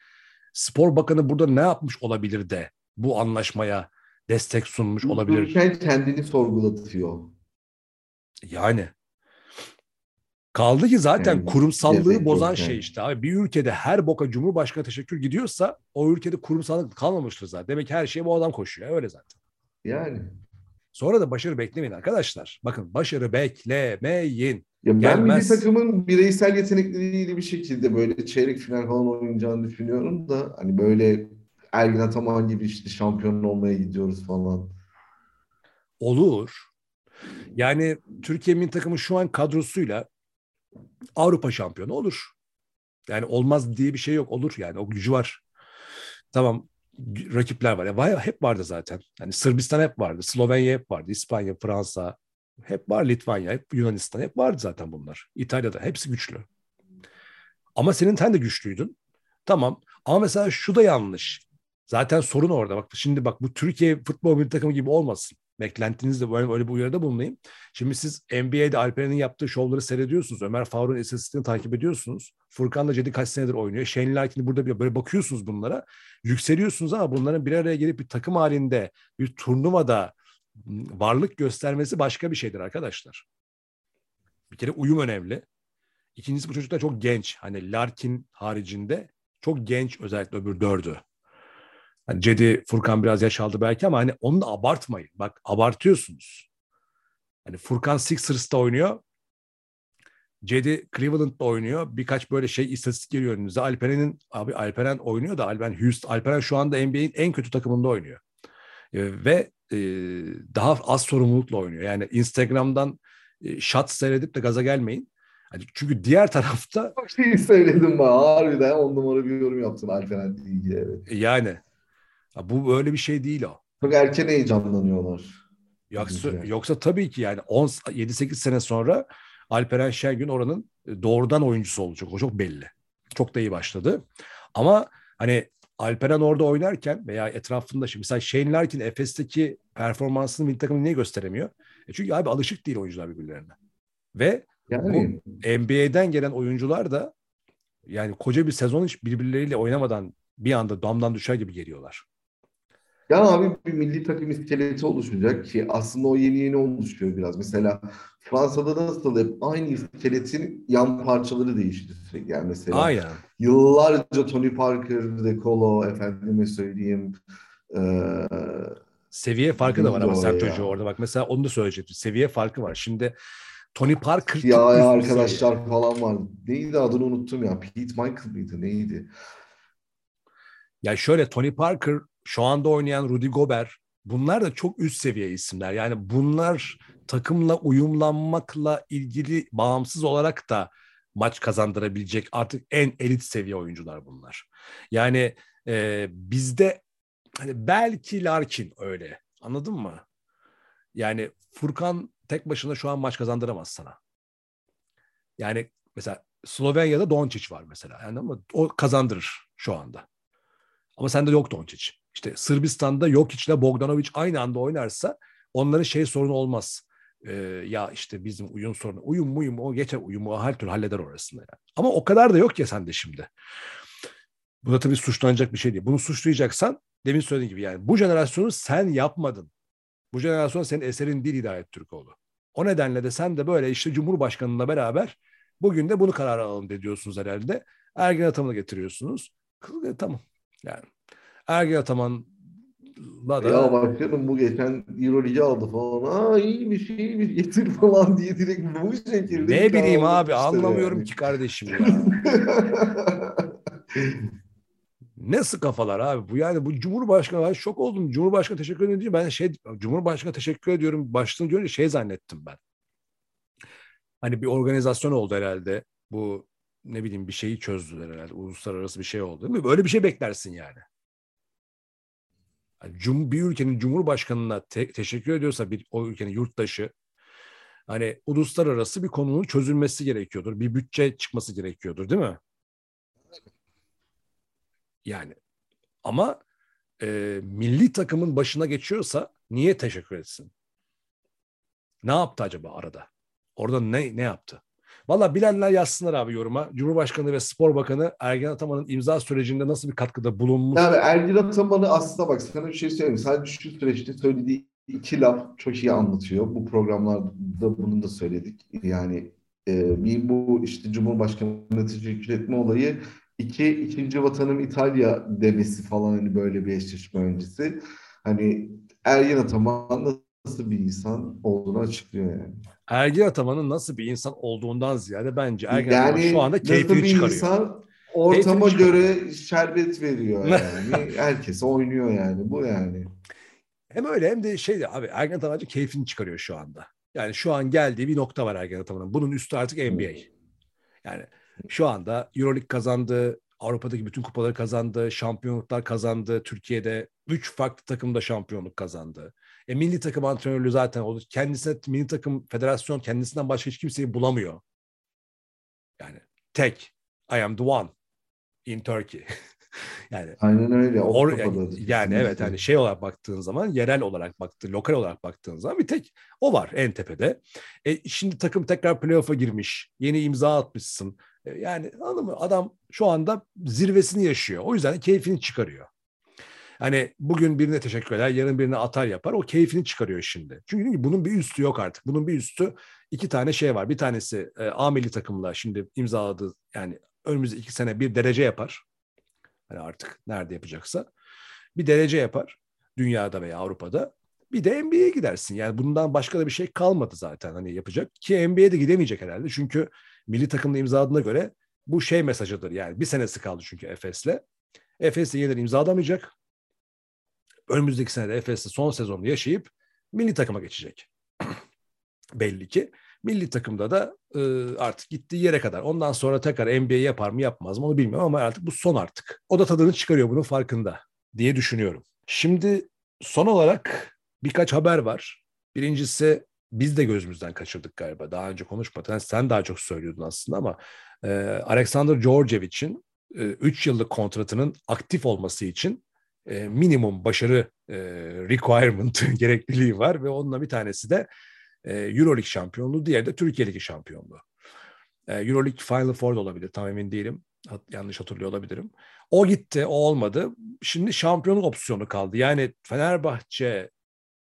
Spor Bakanı burada ne yapmış olabilir de bu anlaşmaya destek sunmuş olabilir. Ülken kendini sorgulatıyor. Yani Kaldı ki zaten yani, kurumsallığı bozan şey yani. işte abi. Bir ülkede her boka Cumhurbaşkanı teşekkür gidiyorsa o ülkede kurumsallık kalmamıştır zaten. Demek ki her şeye bu adam koşuyor. Öyle zaten. Yani. Sonra da başarı beklemeyin arkadaşlar. Bakın başarı beklemeyin. Ya ben Gelmez. milli takımın bireysel yetenekleriyle bir şekilde böyle çeyrek final falan oynayacağını düşünüyorum da hani böyle Ergin Ataman gibi işte şampiyon olmaya gidiyoruz falan. Olur. Yani Türkiye milli takımı şu an kadrosuyla Avrupa şampiyonu olur. Yani olmaz diye bir şey yok. Olur yani o gücü var. Tamam rakipler var. Ya hep vardı zaten. Yani Sırbistan hep vardı, Slovenya hep vardı, İspanya, Fransa hep var, Litvanya, hep Yunanistan hep vardı zaten bunlar. İtalya'da hepsi güçlü. Ama senin sen de güçlüydün. Tamam. Ama mesela şu da yanlış. Zaten sorun orada. Bak şimdi bak bu Türkiye futbol milli takımı gibi olmasın. Beklentinizde böyle, böyle bir uyarıda bulunayım. Şimdi siz NBA'de Alperen'in yaptığı şovları seyrediyorsunuz. Ömer Faruk'un istatistiğini takip ediyorsunuz. Furkan da Cedi kaç senedir oynuyor. Shane Larkin'i burada bir, böyle bakıyorsunuz bunlara. Yükseliyorsunuz ama bunların bir araya gelip bir takım halinde bir turnuvada varlık göstermesi başka bir şeydir arkadaşlar. Bir kere uyum önemli. İkincisi bu çocuklar çok genç. Hani Larkin haricinde çok genç özellikle öbür dördü. Hani Cedi Furkan biraz yaş aldı belki ama hani onu da abartmayın. Bak abartıyorsunuz. Hani Furkan Sixers'ta oynuyor. Cedi Cleveland'da oynuyor. Birkaç böyle şey istatistik geliyor önünüze. Alperen'in abi Alperen oynuyor da Alperen Houston Alperen şu anda NBA'in en kötü takımında oynuyor. E, ve e, daha az sorumlulukla oynuyor. Yani Instagram'dan e, shot seyredip de gaza gelmeyin. Hani çünkü diğer tarafta çok şey söyledim bana harbiden on numara bir yorum yaptın Alperen'le ilgili evet. Yani bu öyle bir şey değil o. Çok erken heyecanlanıyorlar. Yoksa, yoksa tabii ki yani 7-8 sene sonra Alperen Şengün oranın e, doğrudan oyuncusu olacak. O çok belli. Çok da iyi başladı. Ama hani Alperen orada oynarken veya etrafında şimdi mesela Shane Larkin Efes'teki performansını milli takımı niye gösteremiyor? E çünkü abi alışık değil oyuncular birbirlerine. Ve yani. bu NBA'den gelen oyuncular da yani koca bir sezon hiç birbirleriyle oynamadan bir anda damdan düşer gibi geliyorlar. Ya abi bir milli takım iskeleti oluşacak ki aslında o yeni yeni oluşuyor biraz. Mesela Fransa'da nasıl hep aynı iskeletin yan parçaları değişti sürekli. Yani mesela Aynen. yıllarca Tony Parker, De Colo, efendime söyleyeyim. E, Seviye farkı da var ama sen çocuğu orada bak mesela onu da söyleyecektim. Seviye farkı var. Şimdi Tony Parker ya arkadaşlar seviye. falan var. Neydi adını unuttum ya. Pete Michael mıydı? Neydi? Ya şöyle Tony Parker şu anda oynayan Rudy Gobert bunlar da çok üst seviye isimler. Yani bunlar takımla uyumlanmakla ilgili bağımsız olarak da maç kazandırabilecek artık en elit seviye oyuncular bunlar. Yani e, bizde hani belki Larkin öyle. Anladın mı? Yani Furkan tek başına şu an maç kazandıramaz sana. Yani mesela Slovenya'da Doncic var mesela. Yani ama o kazandırır şu anda. Ama sende yok Doncic. İşte Sırbistan'da Jokic ile Bogdanovic aynı anda oynarsa onların şey sorunu olmaz. Ee, ya işte bizim uyum sorunu. Uyum uyum o geçer uyumu her türlü halleder orasında. Yani. Ama o kadar da yok ya sende şimdi. Bu da tabii suçlanacak bir şey değil. Bunu suçlayacaksan demin söylediğim gibi yani bu jenerasyonu sen yapmadın. Bu jenerasyon senin eserin değil Hidayet Türkoğlu. O nedenle de sen de böyle işte Cumhurbaşkanı'nla beraber bugün de bunu karar alalım de diyorsunuz herhalde. Ergen Ataman'ı getiriyorsunuz. E, tamam yani. Ergen Ataman da... Ya başkanım bu geçen Euroleague aldı falan. Aa iyiymiş iyiymiş getir falan diye direkt bu şekilde. Ne bileyim abi anlamıyorum yani. ki kardeşim ya. Nasıl kafalar abi? Bu yani bu Cumhurbaşkanı ben şok oldum. Cumhurbaşkanı teşekkür ediyorum diye ben şey Cumhurbaşkanı teşekkür ediyorum başlığını görünce şey zannettim ben. Hani bir organizasyon oldu herhalde. Bu ne bileyim bir şeyi çözdüler herhalde. Uluslararası bir şey oldu. Değil mi? Böyle bir şey beklersin yani. Yani bir ülkenin cumhurbaşkanına te- teşekkür ediyorsa bir o ülkenin yurttaşı hani uluslararası bir konunun çözülmesi gerekiyordur. Bir bütçe çıkması gerekiyordur değil mi? Yani ama e, milli takımın başına geçiyorsa niye teşekkür etsin? Ne yaptı acaba arada? Orada ne ne yaptı? Valla bilenler yazsınlar abi yoruma. Cumhurbaşkanı ve Spor Bakanı Ergen Ataman'ın imza sürecinde nasıl bir katkıda bulunmuş? Abi Ergen Ataman'ı aslında bak sana bir şey söyleyeyim. Sadece şu süreçte söylediği iki laf çok iyi anlatıyor. Bu programlarda bunu da söyledik. Yani e, bir bu işte Cumhurbaşkanı'na teşekkür etme olayı İki, ikinci vatanım İtalya demesi falan hani böyle bir eşleşme öncesi. Hani Ergen Ataman nasıl bir insan olduğunu açıklıyor yani. Ergen Ataman'ın nasıl bir insan olduğundan ziyade bence Ergen yani, Ataman şu anda keyfini çıkarıyor. Insan, ortama göre şerbet veriyor yani. Herkes oynuyor yani. Bu yani. Hem öyle hem de şey de abi Ergen Ataman keyfini çıkarıyor şu anda. Yani şu an geldiği bir nokta var Ergen Ataman'ın. Bunun üstü artık NBA. Yani şu anda Euroleague kazandı, Avrupa'daki bütün kupaları kazandı, şampiyonluklar kazandı. Türkiye'de üç farklı takımda şampiyonluk kazandı. E, milli takım antrenörlüğü zaten oldu. Kendisine milli takım federasyon kendisinden başka hiç kimseyi bulamıyor. Yani tek I am the one in Turkey. yani Aynen öyle. Or, yani, yani evet hani şey olarak baktığın zaman yerel olarak baktığın, lokal olarak baktığın zaman bir tek o var en tepede. E, şimdi takım tekrar playoff'a girmiş. Yeni imza atmışsın. E, yani anladın mı? Adam şu anda zirvesini yaşıyor. O yüzden keyfini çıkarıyor. Hani bugün birine teşekkür eder, yarın birine atar yapar. O keyfini çıkarıyor şimdi. Çünkü bunun bir üstü yok artık. Bunun bir üstü iki tane şey var. Bir tanesi e, A milli takımla şimdi imzaladı. Yani önümüzdeki iki sene bir derece yapar. Hani artık nerede yapacaksa. Bir derece yapar. Dünyada veya Avrupa'da. Bir de NBA'ye gidersin. Yani bundan başka da bir şey kalmadı zaten hani yapacak. Ki NBA'ye de gidemeyecek herhalde. Çünkü milli takımla imzaladığına göre bu şey mesajıdır. Yani bir senesi kaldı çünkü Efes'le. Efes'le yeniden imzalamayacak. Önümüzdeki sene de Efes'le son sezonu yaşayıp milli takıma geçecek. Belli ki. Milli takımda da e, artık gittiği yere kadar. Ondan sonra tekrar NBA yapar mı yapmaz mı onu bilmiyorum ama artık bu son artık. O da tadını çıkarıyor bunun farkında diye düşünüyorum. Şimdi son olarak birkaç haber var. Birincisi biz de gözümüzden kaçırdık galiba. Daha önce konuşmadık. Yani sen daha çok söylüyordun aslında ama e, Alexander Georgievic'in 3 e, yıllık kontratının aktif olması için e, minimum başarı e, requirement gerekliliği var ve onunla bir tanesi de e, Euroleague şampiyonluğu, diğeri de Türkiye Ligi şampiyonluğu. E, Euroleague Final Four olabilir, tam emin değilim. Yanlış hatırlıyor olabilirim. O gitti, o olmadı. Şimdi şampiyonluk opsiyonu kaldı. Yani Fenerbahçe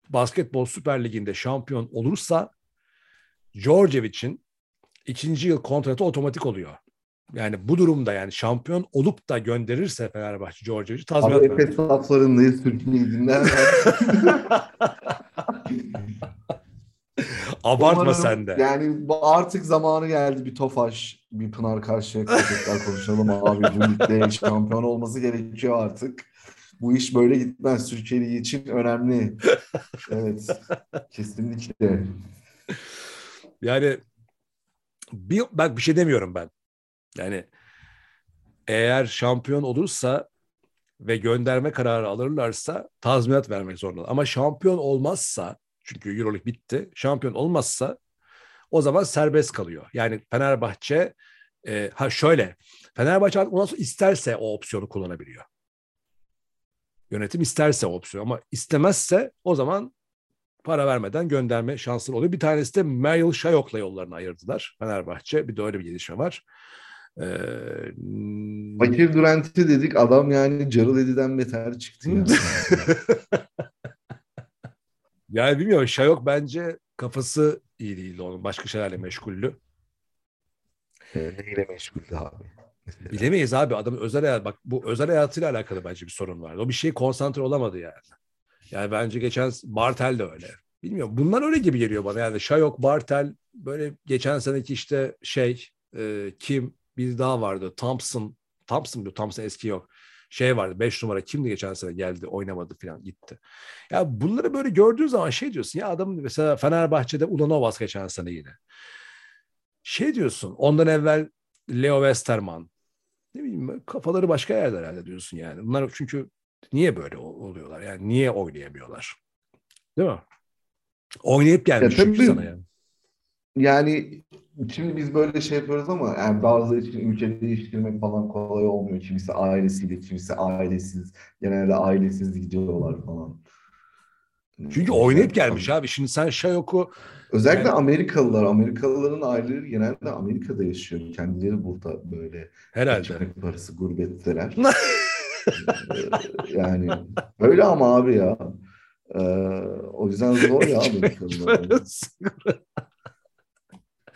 Basketbol Süper Ligi'nde şampiyon olursa Djordjevic'in ikinci yıl kontratı otomatik oluyor. Yani bu durumda yani şampiyon olup da gönderirse Fenerbahçe Djordjevic'i tazminat Abi Efes saflarındayız Türkiye'yi dinler. Abartma Umarım, sen de. Yani artık zamanı geldi bir Tofaş, bir Pınar karşıya tekrar konuşalım abi. Bu ligde şampiyon olması gerekiyor artık bu iş böyle gitmez. Türkiye için önemli. evet. Kesinlikle. Yani bir, bak bir şey demiyorum ben. Yani eğer şampiyon olursa ve gönderme kararı alırlarsa tazminat vermek zorunda. Ama şampiyon olmazsa çünkü Euroleague bitti. Şampiyon olmazsa o zaman serbest kalıyor. Yani Fenerbahçe e, ha şöyle Fenerbahçe ondan sonra isterse o opsiyonu kullanabiliyor. Yönetim isterse o opsiyonu ama istemezse o zaman para vermeden gönderme şansları oluyor. Bir tanesi de Meryl Şayok'la yollarını ayırdılar Fenerbahçe. Bir de öyle bir gelişme var. Ee, Fakir Durant'i dedik adam yani Carıl Edi'den beter çıktı yani. yani bilmiyorum Şayok bence kafası iyi değildi onun. Başka şeylerle meşguldü. Neyle meşguldü abi? Bilemeyiz abi adamın özel hayat bak bu özel hayatıyla alakalı bence bir sorun vardı. O bir şey konsantre olamadı yani. Yani bence geçen Bartel de öyle. Bilmiyorum. Bunlar öyle gibi geliyor bana. Yani Şayok, Bartel böyle geçen seneki işte şey e, kim bir daha vardı. Thompson. Thompson diyor. Thompson eski yok. Şey vardı. Beş numara kimdi geçen sene geldi oynamadı falan gitti. Ya bunları böyle gördüğün zaman şey diyorsun ya adam mesela Fenerbahçe'de Ulanovas geçen sene yine. Şey diyorsun ondan evvel Leo Westerman. Ne bileyim kafaları başka yerde herhalde diyorsun yani. Bunlar çünkü niye böyle oluyorlar? Yani niye oynayamıyorlar? Değil mi? Oynayıp gelmiş ya, çünkü sana yani. Yani şimdi biz böyle şey yapıyoruz ama yani bazı için ülke değiştirmek falan kolay olmuyor. Kimisi ailesiyle, kimisi ailesiz. Genelde ailesiz gidiyorlar falan. Çünkü oynayıp gelmiş abi. Şimdi sen Şayok'u Özellikle yani, Amerikalılar, Amerikalıların aileleri genelde Amerika'da yaşıyor. Kendileri burada böyle herhalde parası gurbetteler. yani öyle ama abi ya. Ee, o yüzden zor ya Amerikalılar.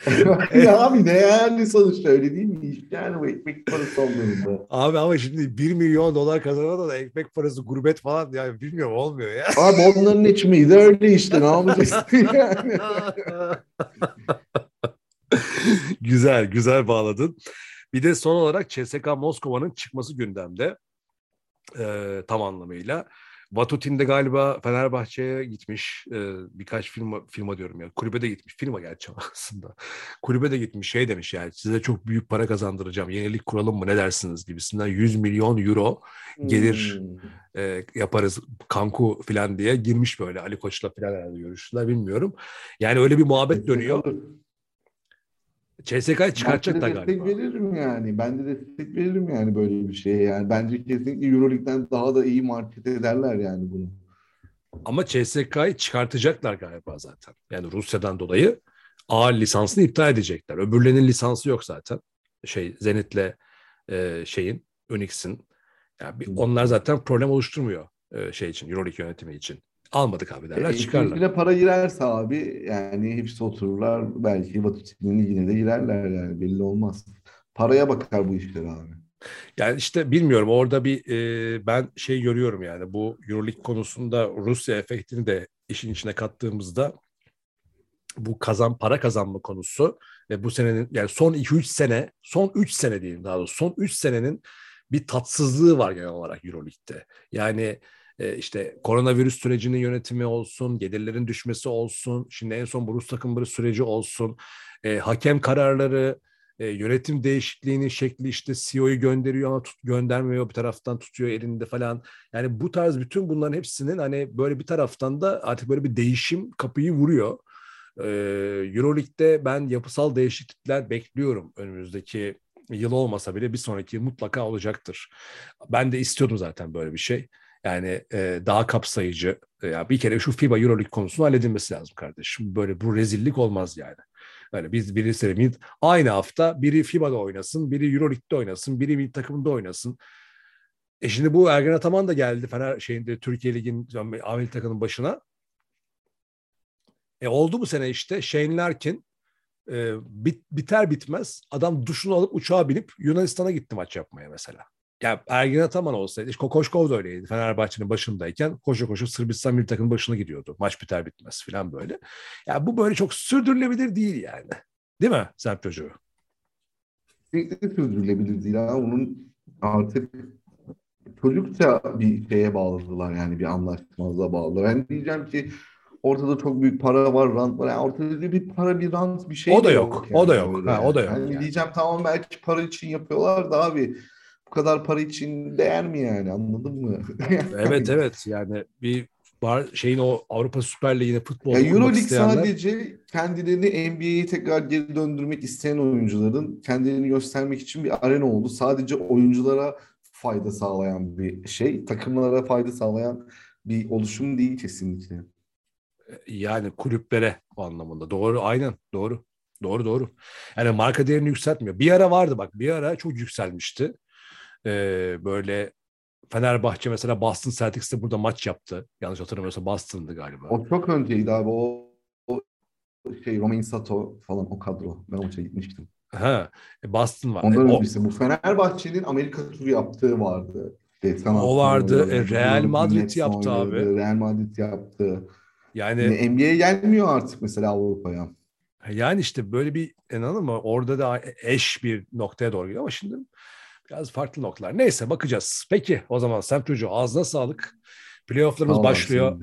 ya abi ne yani sonuçta öyle değil mi? Yani bu ekmek parası olduğunda. Abi ama şimdi 1 milyon dolar kazanan da ekmek parası gurbet falan yani bilmiyorum olmuyor ya. Abi onların içmeyi de öyle işte ne yapacaksın yani. güzel güzel bağladın. Bir de son olarak CSK Moskova'nın çıkması gündemde e, tam anlamıyla. Vatutin de galiba Fenerbahçe'ye gitmiş. E, birkaç firma, firma diyorum ya. Kulübe de gitmiş. Firma gerçi aslında. Kulübe de gitmiş. Şey demiş yani size çok büyük para kazandıracağım. Yenilik kuralım mı ne dersiniz gibisinden 100 milyon euro gelir hmm. e, yaparız kanku falan diye girmiş böyle. Ali Koç'la falan herhalde görüştüler bilmiyorum. Yani öyle bir muhabbet dönüyor. CSK'yı çıkartacaklar galiba. destek veririm yani. Ben de destek veririm yani böyle bir şeye yani. Bence kesinlikle Euroleague'den daha da iyi market ederler yani bunu. Ama CSK'yı çıkartacaklar galiba zaten. Yani Rusya'dan dolayı A lisansını iptal edecekler. Öbürlerinin lisansı yok zaten. Şey Zenit'le e, şeyin Unix'in. Yani bir, onlar zaten problem oluşturmuyor e, şey için Euroleague yönetimi için. Almadık abi derler e, çıkarlar. Ligine para girerse abi yani hepsi otururlar. Belki Vatikan'ın ligine de girerler yani belli olmaz. Paraya bakar bu işler abi. Yani işte bilmiyorum orada bir e, ben şey görüyorum yani bu Euroleague konusunda Rusya efektini de işin içine kattığımızda bu kazan para kazanma konusu ve bu senenin yani son 2-3 sene son 3 sene diyeyim daha doğrusu son 3 senenin bir tatsızlığı var genel olarak Euroleague'de. Yani işte koronavirüs sürecinin yönetimi olsun, gelirlerin düşmesi olsun, şimdi en son Rus takımları süreci olsun, e, hakem kararları, e, yönetim değişikliğinin şekli işte CEO'yu gönderiyor ama tut, göndermiyor bir taraftan tutuyor elinde falan. Yani bu tarz bütün bunların hepsinin hani böyle bir taraftan da artık böyle bir değişim kapıyı vuruyor. Ee, Euroleague'de ben yapısal değişiklikler bekliyorum önümüzdeki yıl olmasa bile bir sonraki mutlaka olacaktır. Ben de istiyordum zaten böyle bir şey. Yani e, daha kapsayıcı. E, ya bir kere şu FIBA Euroleague konusunu halledilmesi lazım kardeşim. Böyle bu rezillik olmaz yani. Böyle biz birisi aynı hafta biri FIBA'da oynasın, biri Euroleague'de oynasın, biri milli takımında oynasın. E şimdi bu Ergen Ataman da geldi Fener şeyinde Türkiye Ligi'nin amil takımının başına. E oldu bu sene işte Shane Larkin e, bit, biter bitmez adam duşunu alıp uçağa binip Yunanistan'a gitti maç yapmaya mesela ya Ergin Ataman olsaydı, işte Kokoşkov da öyleydi. Fenerbahçe'nin başındayken koşu koşu Sırbistan milli takımın başına gidiyordu. Maç biter bitmez falan böyle. Ya bu böyle çok sürdürülebilir değil yani. Değil mi Serp çocuğu? Kesinlikle sürdürülebilir değil. Ha. Onun artık çocukça bir şeye bağladılar yani bir anlaşmazlığa bağladılar. Ben diyeceğim ki ortada çok büyük para var, rant var. Yani ortada bir para, bir rant bir şey O da yok. yok yani. O da yok. Ha, o da yok. Yani, yani. Diyeceğim tamam belki para için yapıyorlar da abi bu kadar para için değer mi yani anladın mı? evet evet yani bir var şeyin o Avrupa Süper Ligi'ne futbol Ya oynamak Euroleague isteyenler sadece kendilerini NBA'ye tekrar geri döndürmek isteyen oyuncuların kendilerini göstermek için bir arena oldu. Sadece oyunculara fayda sağlayan bir şey, takımlara fayda sağlayan bir oluşum değil kesinlikle. yani kulüplere o anlamında. Doğru aynen doğru. Doğru doğru. Yani marka değerini yükseltmiyor. Bir ara vardı bak bir ara çok yükselmişti. Ee, böyle Fenerbahçe mesela Boston Celtics'te burada maç yaptı. Yanlış hatırlamıyorsam Boston'dı galiba. O çok önceydi abi. O, o şey Romain Sato falan o kadro. Ben o maça gitmiştim. Ha, e, Boston var. Ondan E, o, öncesi bu Fenerbahçe'nin Amerika turu yaptığı vardı. Geçen O vardı. E, Real Madrid yaptı abi. Real Madrid yaptı. yani Yine NBA gelmiyor artık mesela Avrupa'ya. yani işte böyle bir anladın mı? Orada da eş bir noktaya doğru gidiyor ama şimdi biraz farklı noktalar. Neyse bakacağız. Peki o zaman Sem Çocuğu ağzına sağlık. Playoff'larımız ol başlıyor.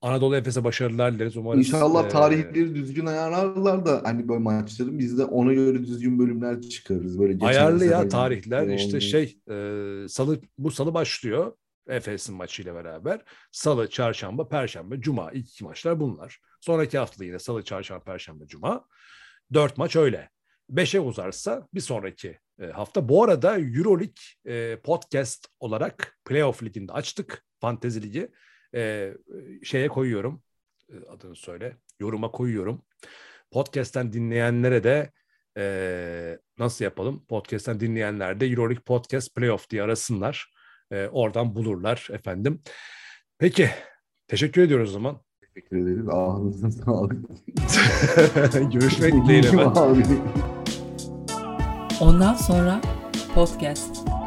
Anadolu Efes'e başarılar dileriz. Umarız İnşallah e, tarihleri düzgün ayarlarlar da hani böyle maçların biz de ona göre düzgün bölümler çıkarırız. Böyle geçen Ayarlı ya tarihler gibi işte şey e, salı bu salı başlıyor Efes'in maçıyla beraber. Salı, çarşamba, perşembe, cuma ilk iki maçlar bunlar. Sonraki hafta yine salı, çarşamba, perşembe, cuma. Dört maç öyle. Beşe uzarsa bir sonraki e, hafta. Bu arada Euroleague e, podcast olarak Playoff Ligi'nde açtık. Fantezi Ligi. E, şeye koyuyorum. Adını söyle. Yoruma koyuyorum. Podcast'ten dinleyenlere de nasıl yapalım? Podcast'ten dinleyenler de Euroleague Podcast Playoff diye arasınlar. Oradan bulurlar efendim. Peki. Teşekkür ediyoruz o zaman. Teşekkür ederiz. Ağzınıza sağlık. Görüşmek dileğiyle. Ondan sonra podcast.